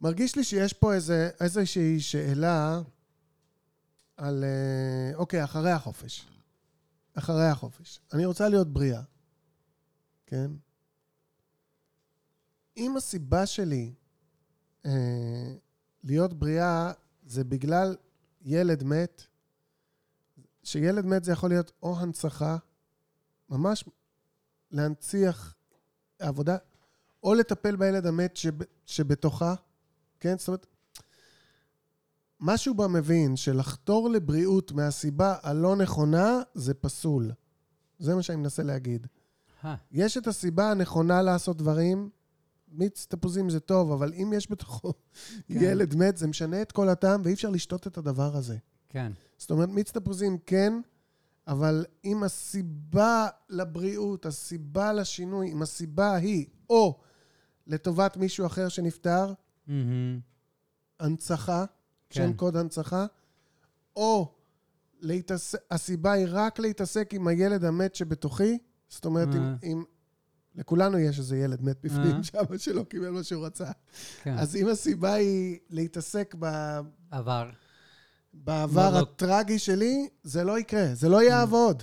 מרגיש לי שיש פה איזה, איזושהי שאלה על... אה, אוקיי, אחרי החופש. אחרי החופש. אני רוצה להיות בריאה, כן? אם הסיבה שלי אה, להיות בריאה זה בגלל ילד מת, שילד מת זה יכול להיות או הנצחה, ממש להנציח עבודה, או לטפל בילד המת שב, שבתוכה, כן? זאת אומרת, משהו בה מבין שלחתור לבריאות מהסיבה הלא נכונה זה פסול. זה מה שאני מנסה להגיד. יש את הסיבה הנכונה לעשות דברים, מיץ תפוזים זה טוב, אבל אם יש בתוכו ילד מת, זה משנה את כל הטעם, ואי אפשר לשתות את הדבר הזה. כן. זאת אומרת, מיץ תפוזים כן, אבל אם הסיבה לבריאות, הסיבה לשינוי, אם הסיבה היא או לטובת מישהו אחר שנפטר, מהמם. הנצחה, כן. שם קוד הנצחה, או להתעס... הסיבה היא רק להתעסק עם הילד המת שבתוכי, זאת אומרת. אם... לכולנו יש איזה ילד מת בפנים אה. שם שלא קיבל מה שהוא רצה. כן. אז אם הסיבה היא להתעסק ב... עבר. בעבר לא. הטרגי שלי, זה לא יקרה, זה לא יעבוד.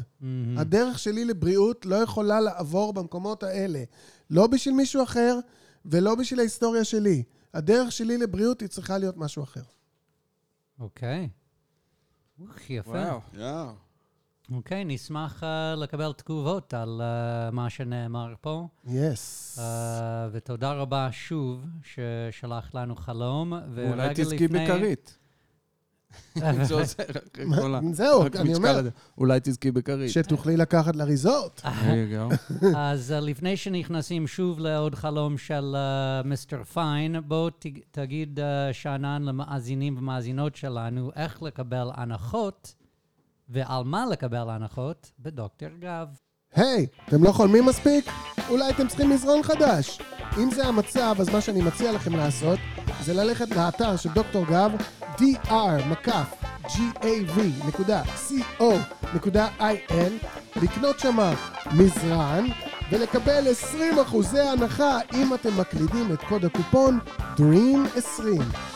הדרך שלי לבריאות לא יכולה לעבור במקומות האלה. לא בשביל מישהו אחר ולא בשביל ההיסטוריה שלי. הדרך שלי לבריאות היא צריכה להיות משהו אחר. אוקיי. אוח, יפה. וואו. אוקיי, נשמח אה, לקבל תגובות על אה, מה שנאמר פה. יס. אה, ותודה רבה שוב ששלחת לנו חלום. ואולי ורגע תזכי לפני- בכרית. [laughs] זה עוזר אחרי מה- כל ה- זהו, אני אומר. אולי תזכי בכרית. שתוכלי לקחת לריזורט. [laughs] [laughs] אז uh, לפני שנכנסים שוב לעוד חלום של uh, מיסטר פיין, בוא תגיד uh, שאנן למאזינים ומאזינות שלנו איך לקבל הנחות ועל מה לקבל הנחות בדוקטור גב. היי, אתם לא חולמים מספיק? אולי אתם צריכים מזרון חדש. אם זה המצב, אז מה שאני מציע לכם לעשות זה ללכת לאתר של דוקטור גב, dr מקף gav.co.il, לקנות שמה מזרן ולקבל 20 אחוזי הנחה אם אתם מקלידים את קוד הקופון DREAM20,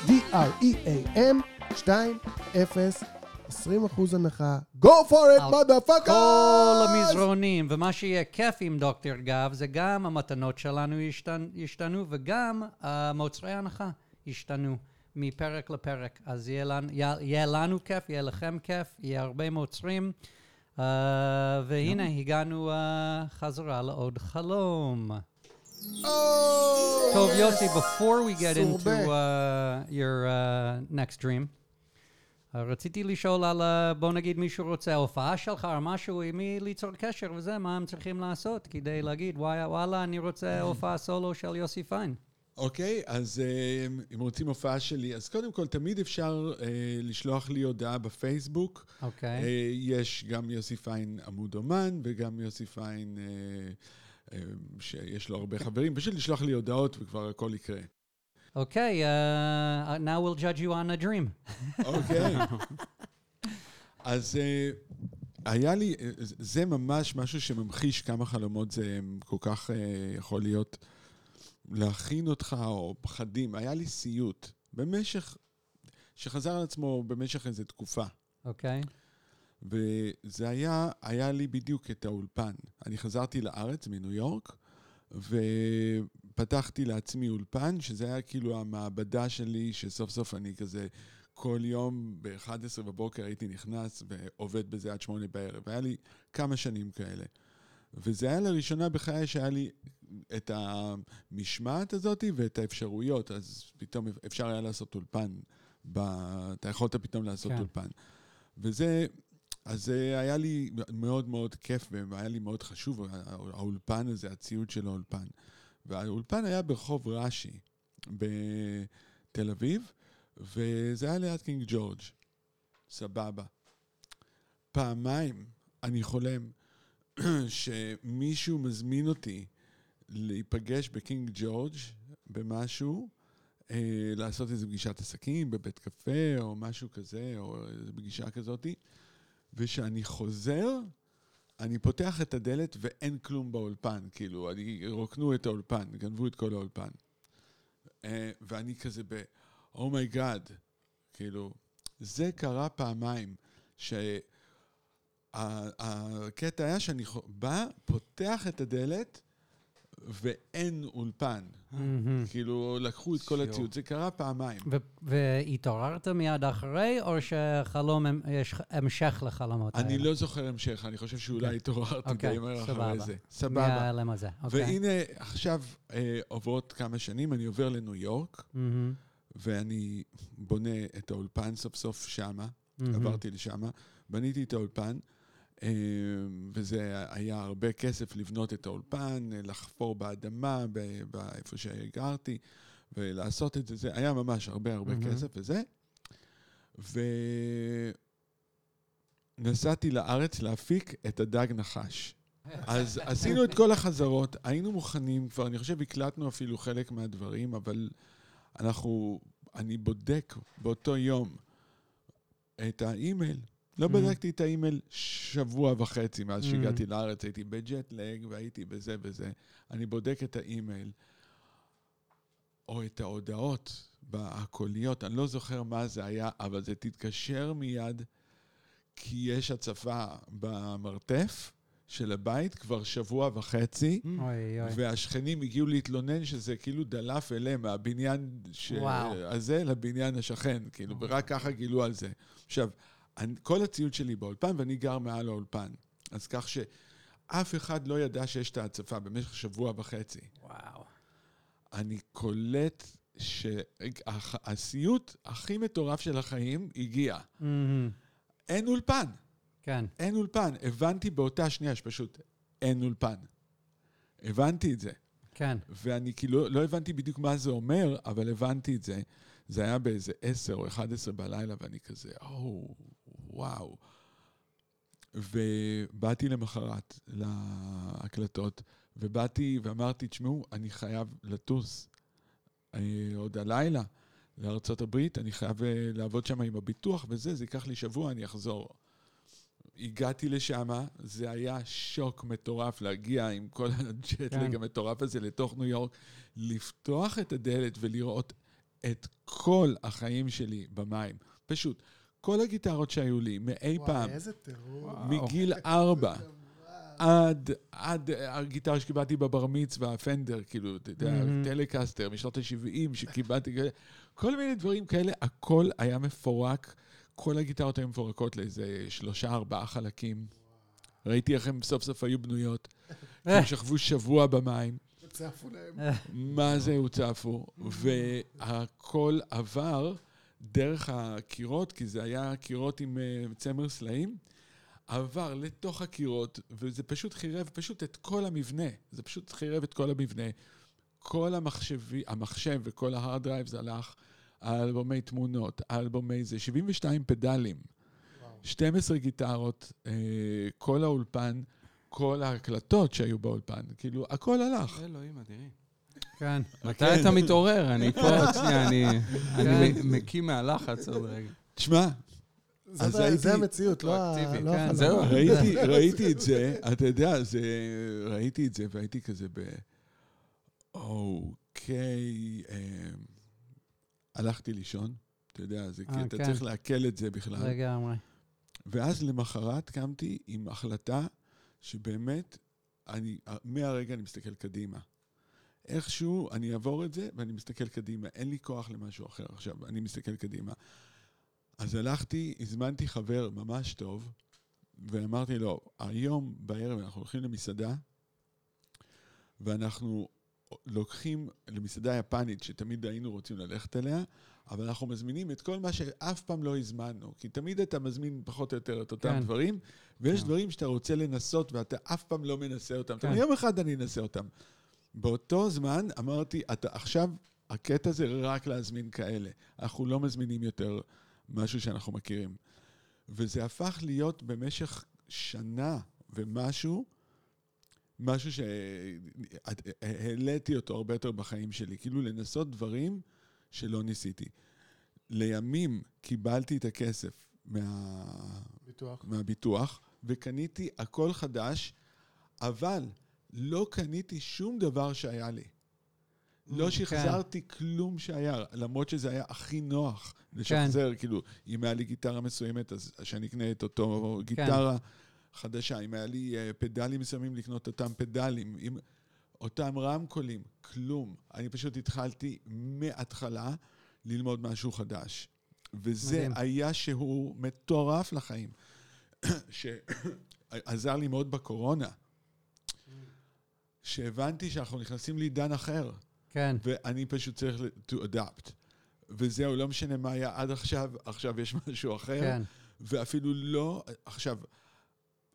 D-R-E-A-M 2 0 20 אחוז הנחה. Go for it, על motherfuckers! כל המזרונים, ומה שיהיה כיף עם דוקטור גב זה גם המתנות שלנו ישתנ, ישתנו וגם המוצרי ההנחה ישתנו מפרק לפרק. אז יהיה לנו, יהיה, לנו כיף, יהיה לכם כיף, יהיה הרבה מוצרים. Uh, והנה, הגענו uh, חזרה לעוד חלום. טוב, יוסי, before we get into סורבה. uh, your uh, next dream, רציתי לשאול על, uh, בוא נגיד מישהו רוצה הופעה שלך או משהו, עם מי ליצור קשר וזה, מה הם צריכים לעשות כדי להגיד, וואי, וואלה, אני רוצה [laughs] הופעה סולו של יוסי פיין. אוקיי, אז אה, אם רוצים הופעה שלי, אז קודם כל, תמיד אפשר אה, לשלוח לי הודעה בפייסבוק. אוקיי. אה, יש גם יוסי פיין עמוד אומן, וגם יוסי פיין, אה, אה, שיש לו הרבה חברים. פשוט לשלוח לי הודעות וכבר הכל יקרה. אוקיי, uh, now we'll judge you on a dream. [laughs] אוקיי. אז אה, היה לי, אה, זה ממש משהו שממחיש כמה חלומות זה כל כך אה, יכול להיות להכין אותך, או פחדים. היה לי סיוט במשך, שחזר על עצמו במשך איזו תקופה. אוקיי. וזה היה, היה לי בדיוק את האולפן. אני חזרתי לארץ מניו יורק, ופתחתי לעצמי אולפן, שזה היה כאילו המעבדה שלי, שסוף סוף אני כזה כל יום ב-11 בבוקר הייתי נכנס ועובד בזה עד שמונה בערב. היה לי כמה שנים כאלה. וזה היה לראשונה בחיי שהיה לי את המשמעת הזאת ואת האפשרויות, אז פתאום אפשר היה לעשות אולפן. ב... אתה יכולת פתאום לעשות. כן. אולפן. וזה, אז זה היה לי מאוד מאוד כיף והיה לי מאוד חשוב, האולפן הזה, הציוד של האולפן. והאולפן היה ברחוב רש"י בתל אביב, וזה היה ליד קינג ג'ורג'. סבבה. פעמיים אני חולם [clears throat] שמישהו מזמין אותי להיפגש בקינג ג'ורג' במשהו, אה, לעשות איזו פגישת עסקים בבית קפה או משהו כזה, או איזו פגישה כזאתי, וכשאני חוזר, אני פותח את הדלת ואין כלום באולפן, כאילו, אני, רוקנו את האולפן, גנבו את כל האולפן. אה, ואני כזה ב... oh my god, כאילו, זה קרה פעמיים, שהקטע היה שאני בא, פותח את הדלת, ואין אולפן. כאילו, לקחו את כל. הציוד. זה קרה פעמיים. והתעוררת מיד אחרי, או שחלום, יש המשך לחלומות האלה? אני לא זוכר המשך, אני חושב שאולי התעוררתי אוקיי, די מהר אחרי. זה. סבבה. מההלם הזה, אוקיי. והנה, עכשיו אה, עוברות כמה שנים, אני עובר לניו יורק, ואני בונה את האולפן סוף סוף שמה. עברתי לשם, בניתי את האולפן, וזה היה הרבה כסף לבנות את האולפן, לחפור באדמה, באיפה שגרתי, ולעשות את זה, זה היה ממש הרבה הרבה מהמם. כסף וזה. ונסעתי לארץ להפיק את הדג נחש. אז עשינו את כל החזרות, היינו מוכנים כבר, אני חושב הקלטנו אפילו חלק מהדברים, אבל אנחנו, אני בודק באותו יום את האימייל. לא Mhm. בדקתי את האימייל שבוע וחצי מאז Mhm. שהגעתי לארץ, הייתי בג'טלג והייתי בזה וזה. אני בודק את האימייל, או את ההודעות הקוליות, אני לא זוכר מה זה היה, אבל זה תתקשר מיד, כי יש הצפה במרתף של הבית כבר שבוע וחצי. אוי, אוי. והשכנים הגיעו להתלונן שזה כאילו דלף אליהם מהבניין ש... הזה לבניין השכן, כאילו, ורק ככה גילו על זה. עכשיו, כל הציוד שלי באולפן, ואני גר מעל האולפן. אז כך שאף אחד לא ידע שיש את ההצפה במשך שבוע וחצי. וואו. אני קולט שהסיוט הכי מטורף של החיים הגיע. מהמם, אין אולפן. כן. אין אולפן. הבנתי באותה שנייה שפשוט אין אולפן. הבנתי את זה. כן. ואני כאילו לא הבנתי בדיוק מה זה אומר, אבל הבנתי את זה. זה היה באיזה 10 או 11 בלילה, ואני כזה, או, וואו. ובאתי למחרת להקלטות, ובאתי ואמרתי, תשמעו, אני חייב לטוס אה, עוד הלילה לארצות הברית, אני חייב אה, לעבוד שם עם הביטוח וזה, זה ייקח לי שבוע, אני אחזור. הגעתי לשם, זה היה שוק מטורף להגיע עם כל הג'טלג כן. המטורף הזה לתוך ניו יורק, לפתוח את הדלת ולראות את כל החיים שלי במים. פשוט, כל הגיטרות שהיו לי מאי פעם, וואי, איזה טירוף. וואו. מגיל ארבע, עד, עד הגיטרה שקיבלתי בבר מצווה, ה Fender, כאילו, אתה יודע. Telecaster משנות ה-70 שקיבלתי, כל מיני דברים כאלה, הכל היה מפורק, כל הגיטרות היו מפורקות לאיזה שלושה, ארבעה חלקים. ראיתי איך הן סוף סוף היו בנויות, [laughs] הם שכבו שבוע במים. צפו להם. מה זה הוצפו, והכל עבר דרך הקירות, כי זה היה קירות עם אה, צמר סלעים, עבר לתוך הקירות, וזה פשוט חירב פשוט את כל המבנה. זה פשוט חירב את כל המבנה. כל המחשבי, המחשב וכל ה hard drives הלך, האלבומי תמונות, האלבומי זה, 72 פדלים, 12 גיטרות, אה, כל האולפן, כל ההקלטות שהיו באולפן, כאילו, הכל הלך. אלוהים אדירים. כן. מתי אתה מתעורר? אני פה עוד שנייה, אני כן. אני מ- מקיא מהלחץ עוד רגע. תשמע, זה- אז זה- הייתי- זה המציאות, לא ה- לא כן. זהו. [laughs] ראיתי, את זה, אתה יודע, זה, ראיתי את זה והייתי כזה ב... אוקיי, אה, הלכתי לישון, אתה יודע, זה, אה, אתה כן. צריך לעכל את זה בכלל. לגמרי. ואז למחרת קמתי עם החלטה שבאמת, אני, מהרגע אני מסתכל קדימה. איכשהו אני אעבור את זה ואני מסתכל קדימה. אין לי כוח למשהו אחר עכשיו, אני מסתכל קדימה. אז הלכתי, הזמנתי חבר ממש טוב, ואמרתי לו, היום בערב אנחנו הולכים למסעדה, ואנחנו לוקחים למסעדה יפנית שתמיד היינו רוצים ללכת אליה, אבל אנחנו מזמינים את כל מה שאף פעם לא הזמנו. כי תמיד אתה מזמין פחות או יותר את אותם כן. דברים, ויש כן. דברים שאתה רוצה לנסות ואתה אף פעם לא מנסה אותם. אתה כן. אומר, יום אחד אני אנסה אותם. באותו זמן אמרתי, אתה עכשיו, הקטע זה רק להזמין כאלה. אנחנו לא מזמינים יותר משהו שאנחנו מכירים. וזה הפך להיות במשך שנה ומשהו, משהו שהעליתי אותו הרבה יותר בחיים שלי. כאילו לנסות דברים שלא ניסיתי. לימים קיבלתי את הכסף מה... ביטוח. מהביטוח, וקניתי הכל חדש, אבל לא קניתי שום דבר שהיה לי. לא שחזרתי כלום שהיה, למרות שזה היה הכי נוח לשחזר, כאילו, אם היה לי גיטרה מסוימת, אז שאני אקנה את אותו גיטרה חדשה. אם היה לי אה, פדלים מסוימים, לקנות אותם פדלים. אם... אותם רמקולים, כלום. אני פשוט התחלתי מההתחלה ללמוד משהו חדש. וזה מדהים. היה שהוא מטורף לחיים. [coughs] שעזר [coughs] לי מאוד בקורונה. שהבנתי שאנחנו נכנסים לעידן אחר, כן. ואני פשוט צריך to adapt. וזהו, לא משנה מה היה עד עכשיו, עכשיו יש משהו אחר. כן. ואפילו לא... עכשיו,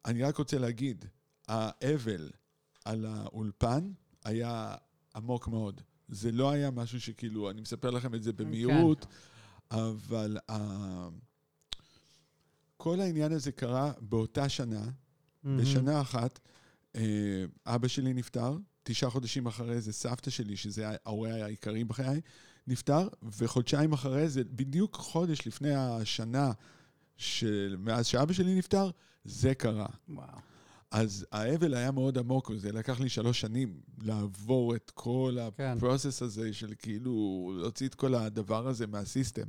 אני רק רוצה להגיד, האבל על האולפן היה עמוק מאוד. זה לא היה משהו שכאילו, אני מספר לכם את זה במהירות, אבל uh, כל העניין הזה קרה באותה שנה, בשנה אחת, אבא שלי נפטר, תשעה חודשים אחרי זה סבתא שלי, שזה ההורה העיקרי בחיי, נפטר, וחודשיים אחרי זה, בדיוק חודש לפני השנה של, מאז שאבא שלי נפטר, זה קרה. וואו. אז האבל היה מאוד עמוק, וזה לקח לי שלוש שנים לעבור את כל כן. הפרוסס הזה של כאילו להוציא את כל הדבר הזה מהסיסטם.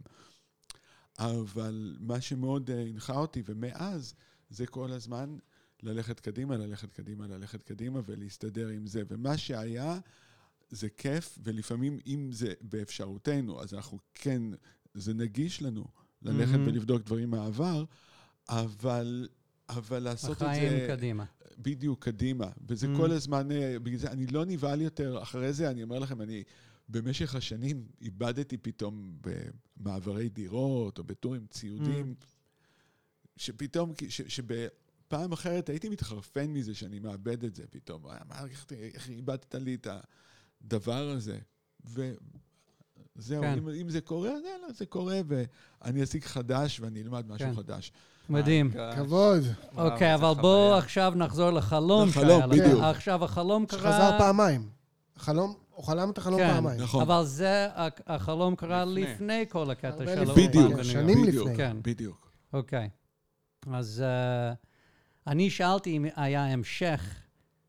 אבל מה שמאוד אה, הנחה אותי, ומאז, זה כל הזמן ללכת קדימה, ללכת קדימה, ללכת קדימה ולהסתדר עם זה. ומה שהיה, זה כיף, ולפעמים אם זה באפשרותנו, אז אנחנו כן, זה נגיש לנו ללכת מהמם. ולבדוק דברים מהעבר, אבל, אבל לעשות את זה... החיים קדימה. בדיוק, קדימה. וזה Mm. כל הזמן, אה, בגלל זה אני לא נבהל יותר. אחרי זה, אני אומר לכם, אני במשך השנים איבדתי פתאום במעברי דירות, או בטורים ציודים, שפתאום, ש- שבפעם אחרת הייתי מתחרפן מזה שאני מאבד את זה פתאום. אה, מה, איך, איך איבדת לי את הדבר הזה? וזהו, כן. אם, אם זה קורה, אז יאללה, זה קורה, ואני אשיג חדש ואני אלמד משהו כן. חדש. מדהים. אה, כבוד. וואו, אוקיי, אבל בואו. עכשיו נחזור לחלום לחלום, שהיה לך. בדיוק. עכשיו החלום קרה... שחזר פעמיים. חלום, הוא חלם את החלום כן. פעמיים. נכון. אבל זה, החלום קרה לפני. לפני כל הקטע הרבה של לפני, בדיוק. שנים לפני. כן. בדיוק. אוקיי. אז אה, אני שאלתי אם היה המשך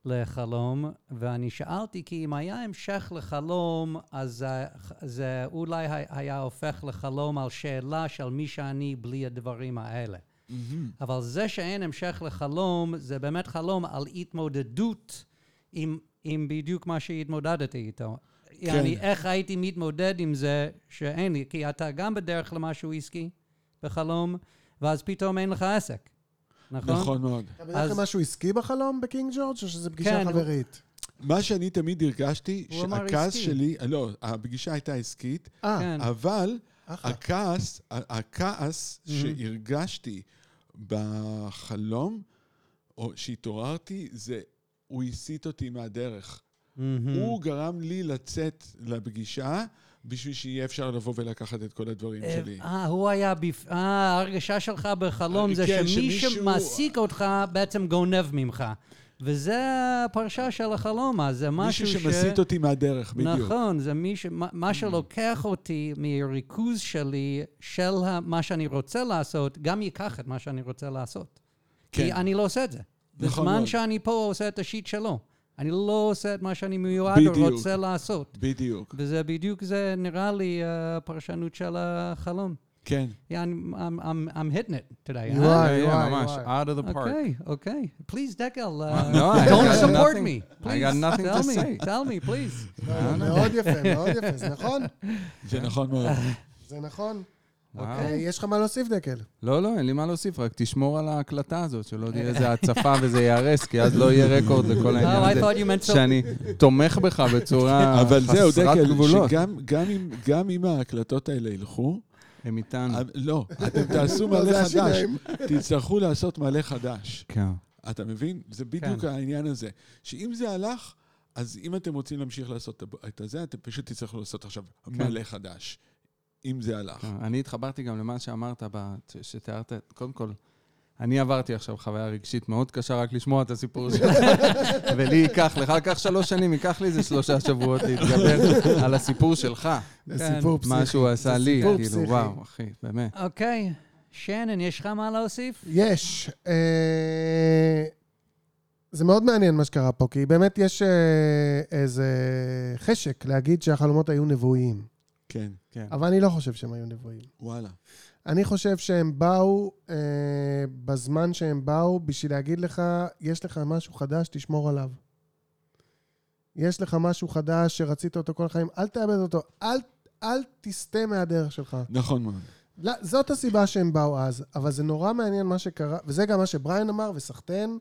לחלום, ואני שאלתי כי אם היה המשך לחלום, אז אה, זה אולי היה הופך לחלום על שאלה של מי שאני בלי הדברים האלה. מהמם. אבל זה שאין המשך לחלום, זה באמת חלום על התמודדות עם, עם בדיוק מה שהתמודדתי איתו. כן. יעני, איך הייתי מתמודד עם זה שאין לי, כי אתה גם בדרך למשהו עסקי בחלום, ואז פתאום אין לך עסק, נכון? נכון מאוד. אתה בדרך כלל משהו עסקי בחלום בקינג ג'ורג', או שזה פגישה כן, הוא- חברית? מה שאני תמיד הרגשתי, הוא שהכעס. שלי, לא, הפגישה הייתה עסקית, אה, כן. אבל. הכעס, ה- הכעס Mhm. שהרגשתי בחלום, או שהתעוררתי, זה, הוא הסיט אותי מהדרך. מהמם. הוא גרם לי לצאת לפגישה בשביל שיהיה אפשר לבוא ולקחת את כל הדברים אה, שלי. אה, הוא היה בפ... אה, ההרגשה שלך בחלום אה, זה כן, שמי שמישהו- שמעסיק אותך בעצם גונב ממך. וזה הפרשה של החלום, אז זה משהו מישהו ש... שמסיט אותי מהדרך, בדיוק. נכון, זה מי ש... מה- שלוקח אותי מהריכוז שלי של מה שאני רוצה לעשות, גם ייקח את מה שאני רוצה לעשות. כן. כי אני לא עושה את זה. נכון בזמן מאוד. שאני פה עושה את השיט שלו. אני לא עושה את מה שאני מיועד או בדיוק. רוצה לעשות. בדיוק, וזה בדיוק, זה נראה לי אה, הפרשנות של החלום. כן. Yeah, I'm, I'm, I'm, I'm hitting it today. You huh? are. Yeah, yeah, וואי, ממש, וואי. out of the park. Okay, okay. Please, Dekel, uh, No, I don't support nothing- me. I Please, got nothing tell to me, say. tell me, please. לא, מאוד יפה, מאוד יפה. זה נכון? זה נכון מאוד. זה נכון? אה, יש לך מה להוסיף, דקל? לא, לא, אין לי מה להוסיף, רק תשמור על ההקלטה הזאת, שלא תהיה איזה הצפה וזה ייהרס, כי אז לא יהיה רקורד לכל Oh, העניין I הזה. thought you meant so. שאני תומך בך בצורה אבל זהו, חסרת דקל, גבולות. שגם גם אם- גם אם ההקלטות האלה ילכו, הם איתנו. אה, לא, אתם תעשו לא, מלא זה חדש. תצטרכו לעשות מלא חדש. כן. אתה מבין? זה בדיוק כן. העניין הזה. שאם זה הלך, אז אם אתם רוצים להמשיך לעשות את הזה, אתם פשוט תצטרכו לעשות עכשיו כן. מלא חדש. אם זה הלך. כן, אני התחברתי גם למה שאמרת, שתיארת, קודם כל, אני עברתי עכשיו חוויה רגשית מאוד קשה רק לשמוע את הסיפור שלך, [laughs] ולי ייקח, לך לקח שלוש שנים, ייקח לי איזה שלושה שבועות להתגבר [laughs] על הסיפור שלך, זה כן. סיפור פסיכי. מה שהוא עשה לי, כאילו. וואו, אחי, באמת. אוקיי. שנן, יש לך מה להוסיף? יש. אה, זה מאוד מעניין מה שקרה פה, כי באמת יש אה, איזה חשק להגיד שהחלומות היו נבואיים. כן, כן. אבל אני לא חושב שהם היו נבואיים. וואלה. אני חושב שהם באו אה, בזמן שהם באו בשביל להגיד לך, יש לך משהו חדש, תשמור עליו. יש לך משהו חדש שרצית אותו כל החיים, אל תאבד אותו, אל, אל תסטה מהדרך שלך. נכון מאוד. לא, זאת הסיבה שהם באו אז, אבל זה נורא מעניין מה שקרה, וזה גם מה שבריין אמר, וסחטיין,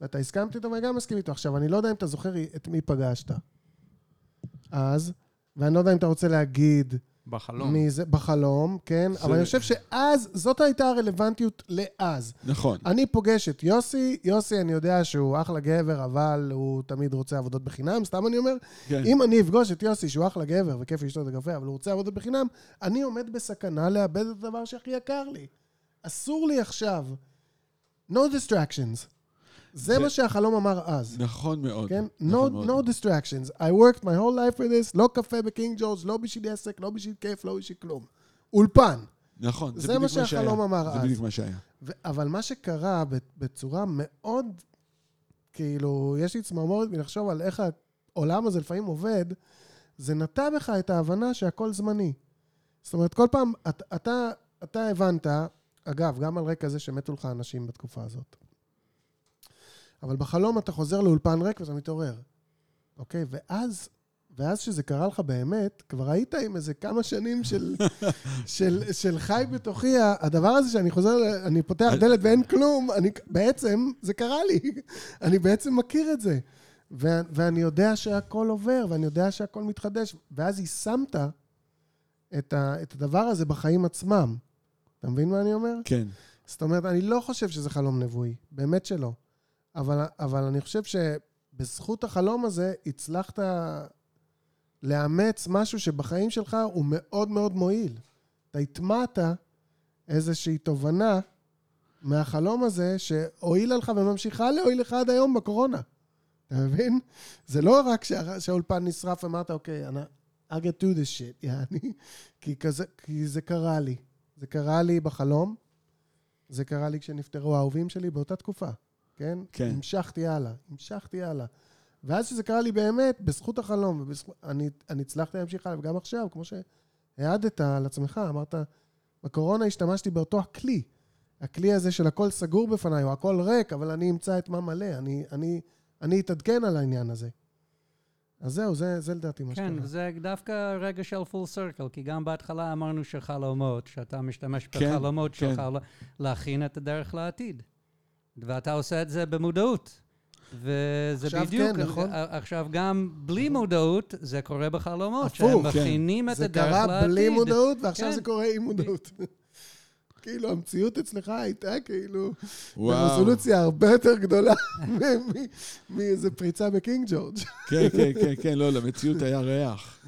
ואתה הסכמת איתו ואני גם מסכים איתו. עכשיו, אני לא יודע אם אתה זוכר את מי פגשת אז, ואני לא יודע אם אתה רוצה להגיד בחלום. מי זה, בחלום, כן? זה- אבל אני חושב שאז, זאת הייתה הרלוונטיות לאז. נכון. אני פוגש את יוסי, יוסי, אני יודע שהוא אחלה גבר, אבל הוא תמיד רוצה עבודות בחינם, סתם אני אומר. כן. אם אני אפגוש את יוסי, שהוא אחלה גבר וכיף לשתות את הקפה, אבל הוא רוצה עבודות בחינם, אני עומד בסכנה לאבד את הדבר שהכי יקר לי. אסור לי עכשיו. No distractions. זה זה- מה שהחלום אמר אז. נכון מאוד. כן? No, נכון מאוד. no distractions. I worked my whole life for this, לא קפה בקינג ג'ורג', לא בשביל עסק, לא בשביל כיף, לא בשביל כלום. אולפן. נכון, זה זה מה בדיוק מה שהיה. שהחלום אמר זה אז. בדיוק מה שהיה. ו- אבל מה שקרה ב- בצורה מאוד, כאילו, יש לי צמרמורת מלחשוב על איך העולם הזה לפעמים עובד, זה נטע בך את ההבנה שהכל זמני. זאת אומרת, כל פעם, אתה, אתה, אתה הבנת, אגב, גם על רקע זה שמתו לך אנשים בתקופה הזאת. אבל בחלום אתה חוזר לאולפן ריק ואתה מתעורר, אוקיי? ואז, ואז שזה קרה לך באמת, כבר היית עם איזה כמה שנים של, [laughs] של, של חי בתוכי, הדבר הזה שאני חוזר, אני פותח דלת ואין כלום, אני, בעצם, זה קרה לי. [laughs] אני בעצם מכיר את זה. ו- ואני יודע שהכל עובר, ואני יודע שהכל מתחדש, ואז יישמת את, ה- את הדבר הזה בחיים עצמם. אתה מבין מה אני אומר? כן. זאת אומרת, אני לא חושב שזה חלום נבואי, באמת שלא. אבל, אבל אני חושב שבזכות החלום הזה הצלחת לאמץ משהו שבחיים שלך הוא מאוד מאוד מועיל. אתה הטמעת איזושהי תובנה מהחלום הזה שהועילה לך וממשיכה להועיל לך עד היום בקורונה. אתה מבין? זה לא רק שה- שהאולפן נשרף ואמרת, אוקיי, אני- I get to this shit, יעני, כי, כזה, כי זה קרה לי. זה קרה לי בחלום, זה קרה לי כשנפטרו האהובים שלי באותה תקופה, כן? כן. המשכתי הלאה, המשכתי הלאה. ואז שזה קרה לי באמת, בזכות החלום, ובזכות, אני, אני הצלחתי להמשיך הלאה, וגם עכשיו, כמו שהעדת על עצמך, אמרת, בקורונה השתמשתי באותו הכלי. הכלי הזה של הכל סגור בפניי, או הכל ריק, אבל אני אמצא את מה מלא, אני, אני, אני אתעדכן על העניין הזה. אז זהו, זה, זה לדעתי מה כן, שקרה. וזה דווקא רגע של פול סרקל, כי גם בהתחלה אמרנו שחלומות, שאתה משתמש כן, בחלומות כן. שלך לה- להכין את הדרך לעתיד. ואתה עושה את זה במודעות. וזה עכשיו בדיוק, כן, נכון. עכשיו גם בלי מודעות, זה קורה בחלומות, הפוך, שהם כן. מכינים את זה הדרך קרה לעתיד. בלי מודעות, ועכשיו כן. זה קורה עם מודעות. [laughs] כאילו, המציאות אצלך הייתה כאילו וואו. ברזולוציה הרבה יותר גדולה [laughs] מאיזה פריצה בקינג ג'ורג'. [laughs] כן, כן, כן, כן, לא, למציאות היה ריח.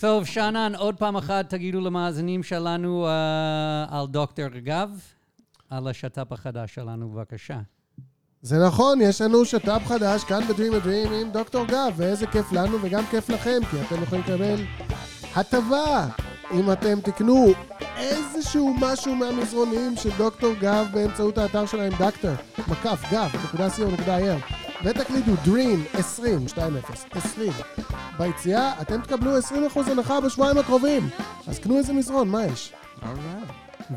טוב, שאנן, עוד פעם אחת תגידו למאזינים שלנו אה, על דוקטור גב, על השת"פ החדש שלנו, בבקשה. זה נכון, יש לנו שת"פ חדש כאן בדרים הדרים עם דוקטור גב, ואיזה כיף לנו וגם כיף לכם, כי אתם יכולים לקבל הטבה אם אתם תקנו איזשהו משהו מהמזרונים של דוקטור גב באמצעות האתר שלהם, דקטור, מקף, גב, נקודה co.il, ותקלידו Dream 20, 2-0, 20. ביציאה אתם תקבלו 20% הנחה בשבועיים הקרובים, אז קנו איזה מזרון, מה יש? אולרייט.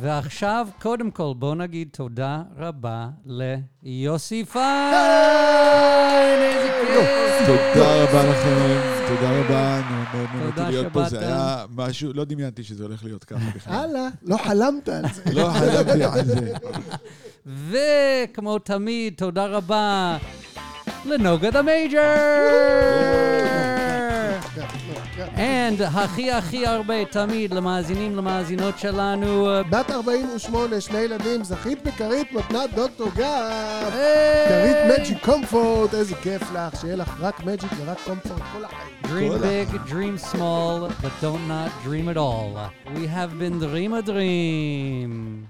ועכשיו, קודם כל, בואו נגיד תודה רבה ליוסי פיין! איזה כיף! תודה רבה לכם, תודה רבה, מאוד מאוד נהניתי תודה להיות פה, זה. היה משהו, לא דמיינתי שזה הולך להיות ככה בכלל. הלאה, לא חלמת על זה. לא חלמתי על זה. וכמו תמיד, תודה רבה לנוגה דה מייג'ר! And הכי הכי הרבה תמיד למאזינים, למאזינות שלנו. בת 48, שני ילדים, זכית בכרית מתנת דוקטור גב. כרית מג'יק קומפורט, איזה כיף לך, שיהיה לך רק מג'יק ורק קומפורט כל החיים. Dream big, dream small, but don't not dream at all. We have been Dream a Dream.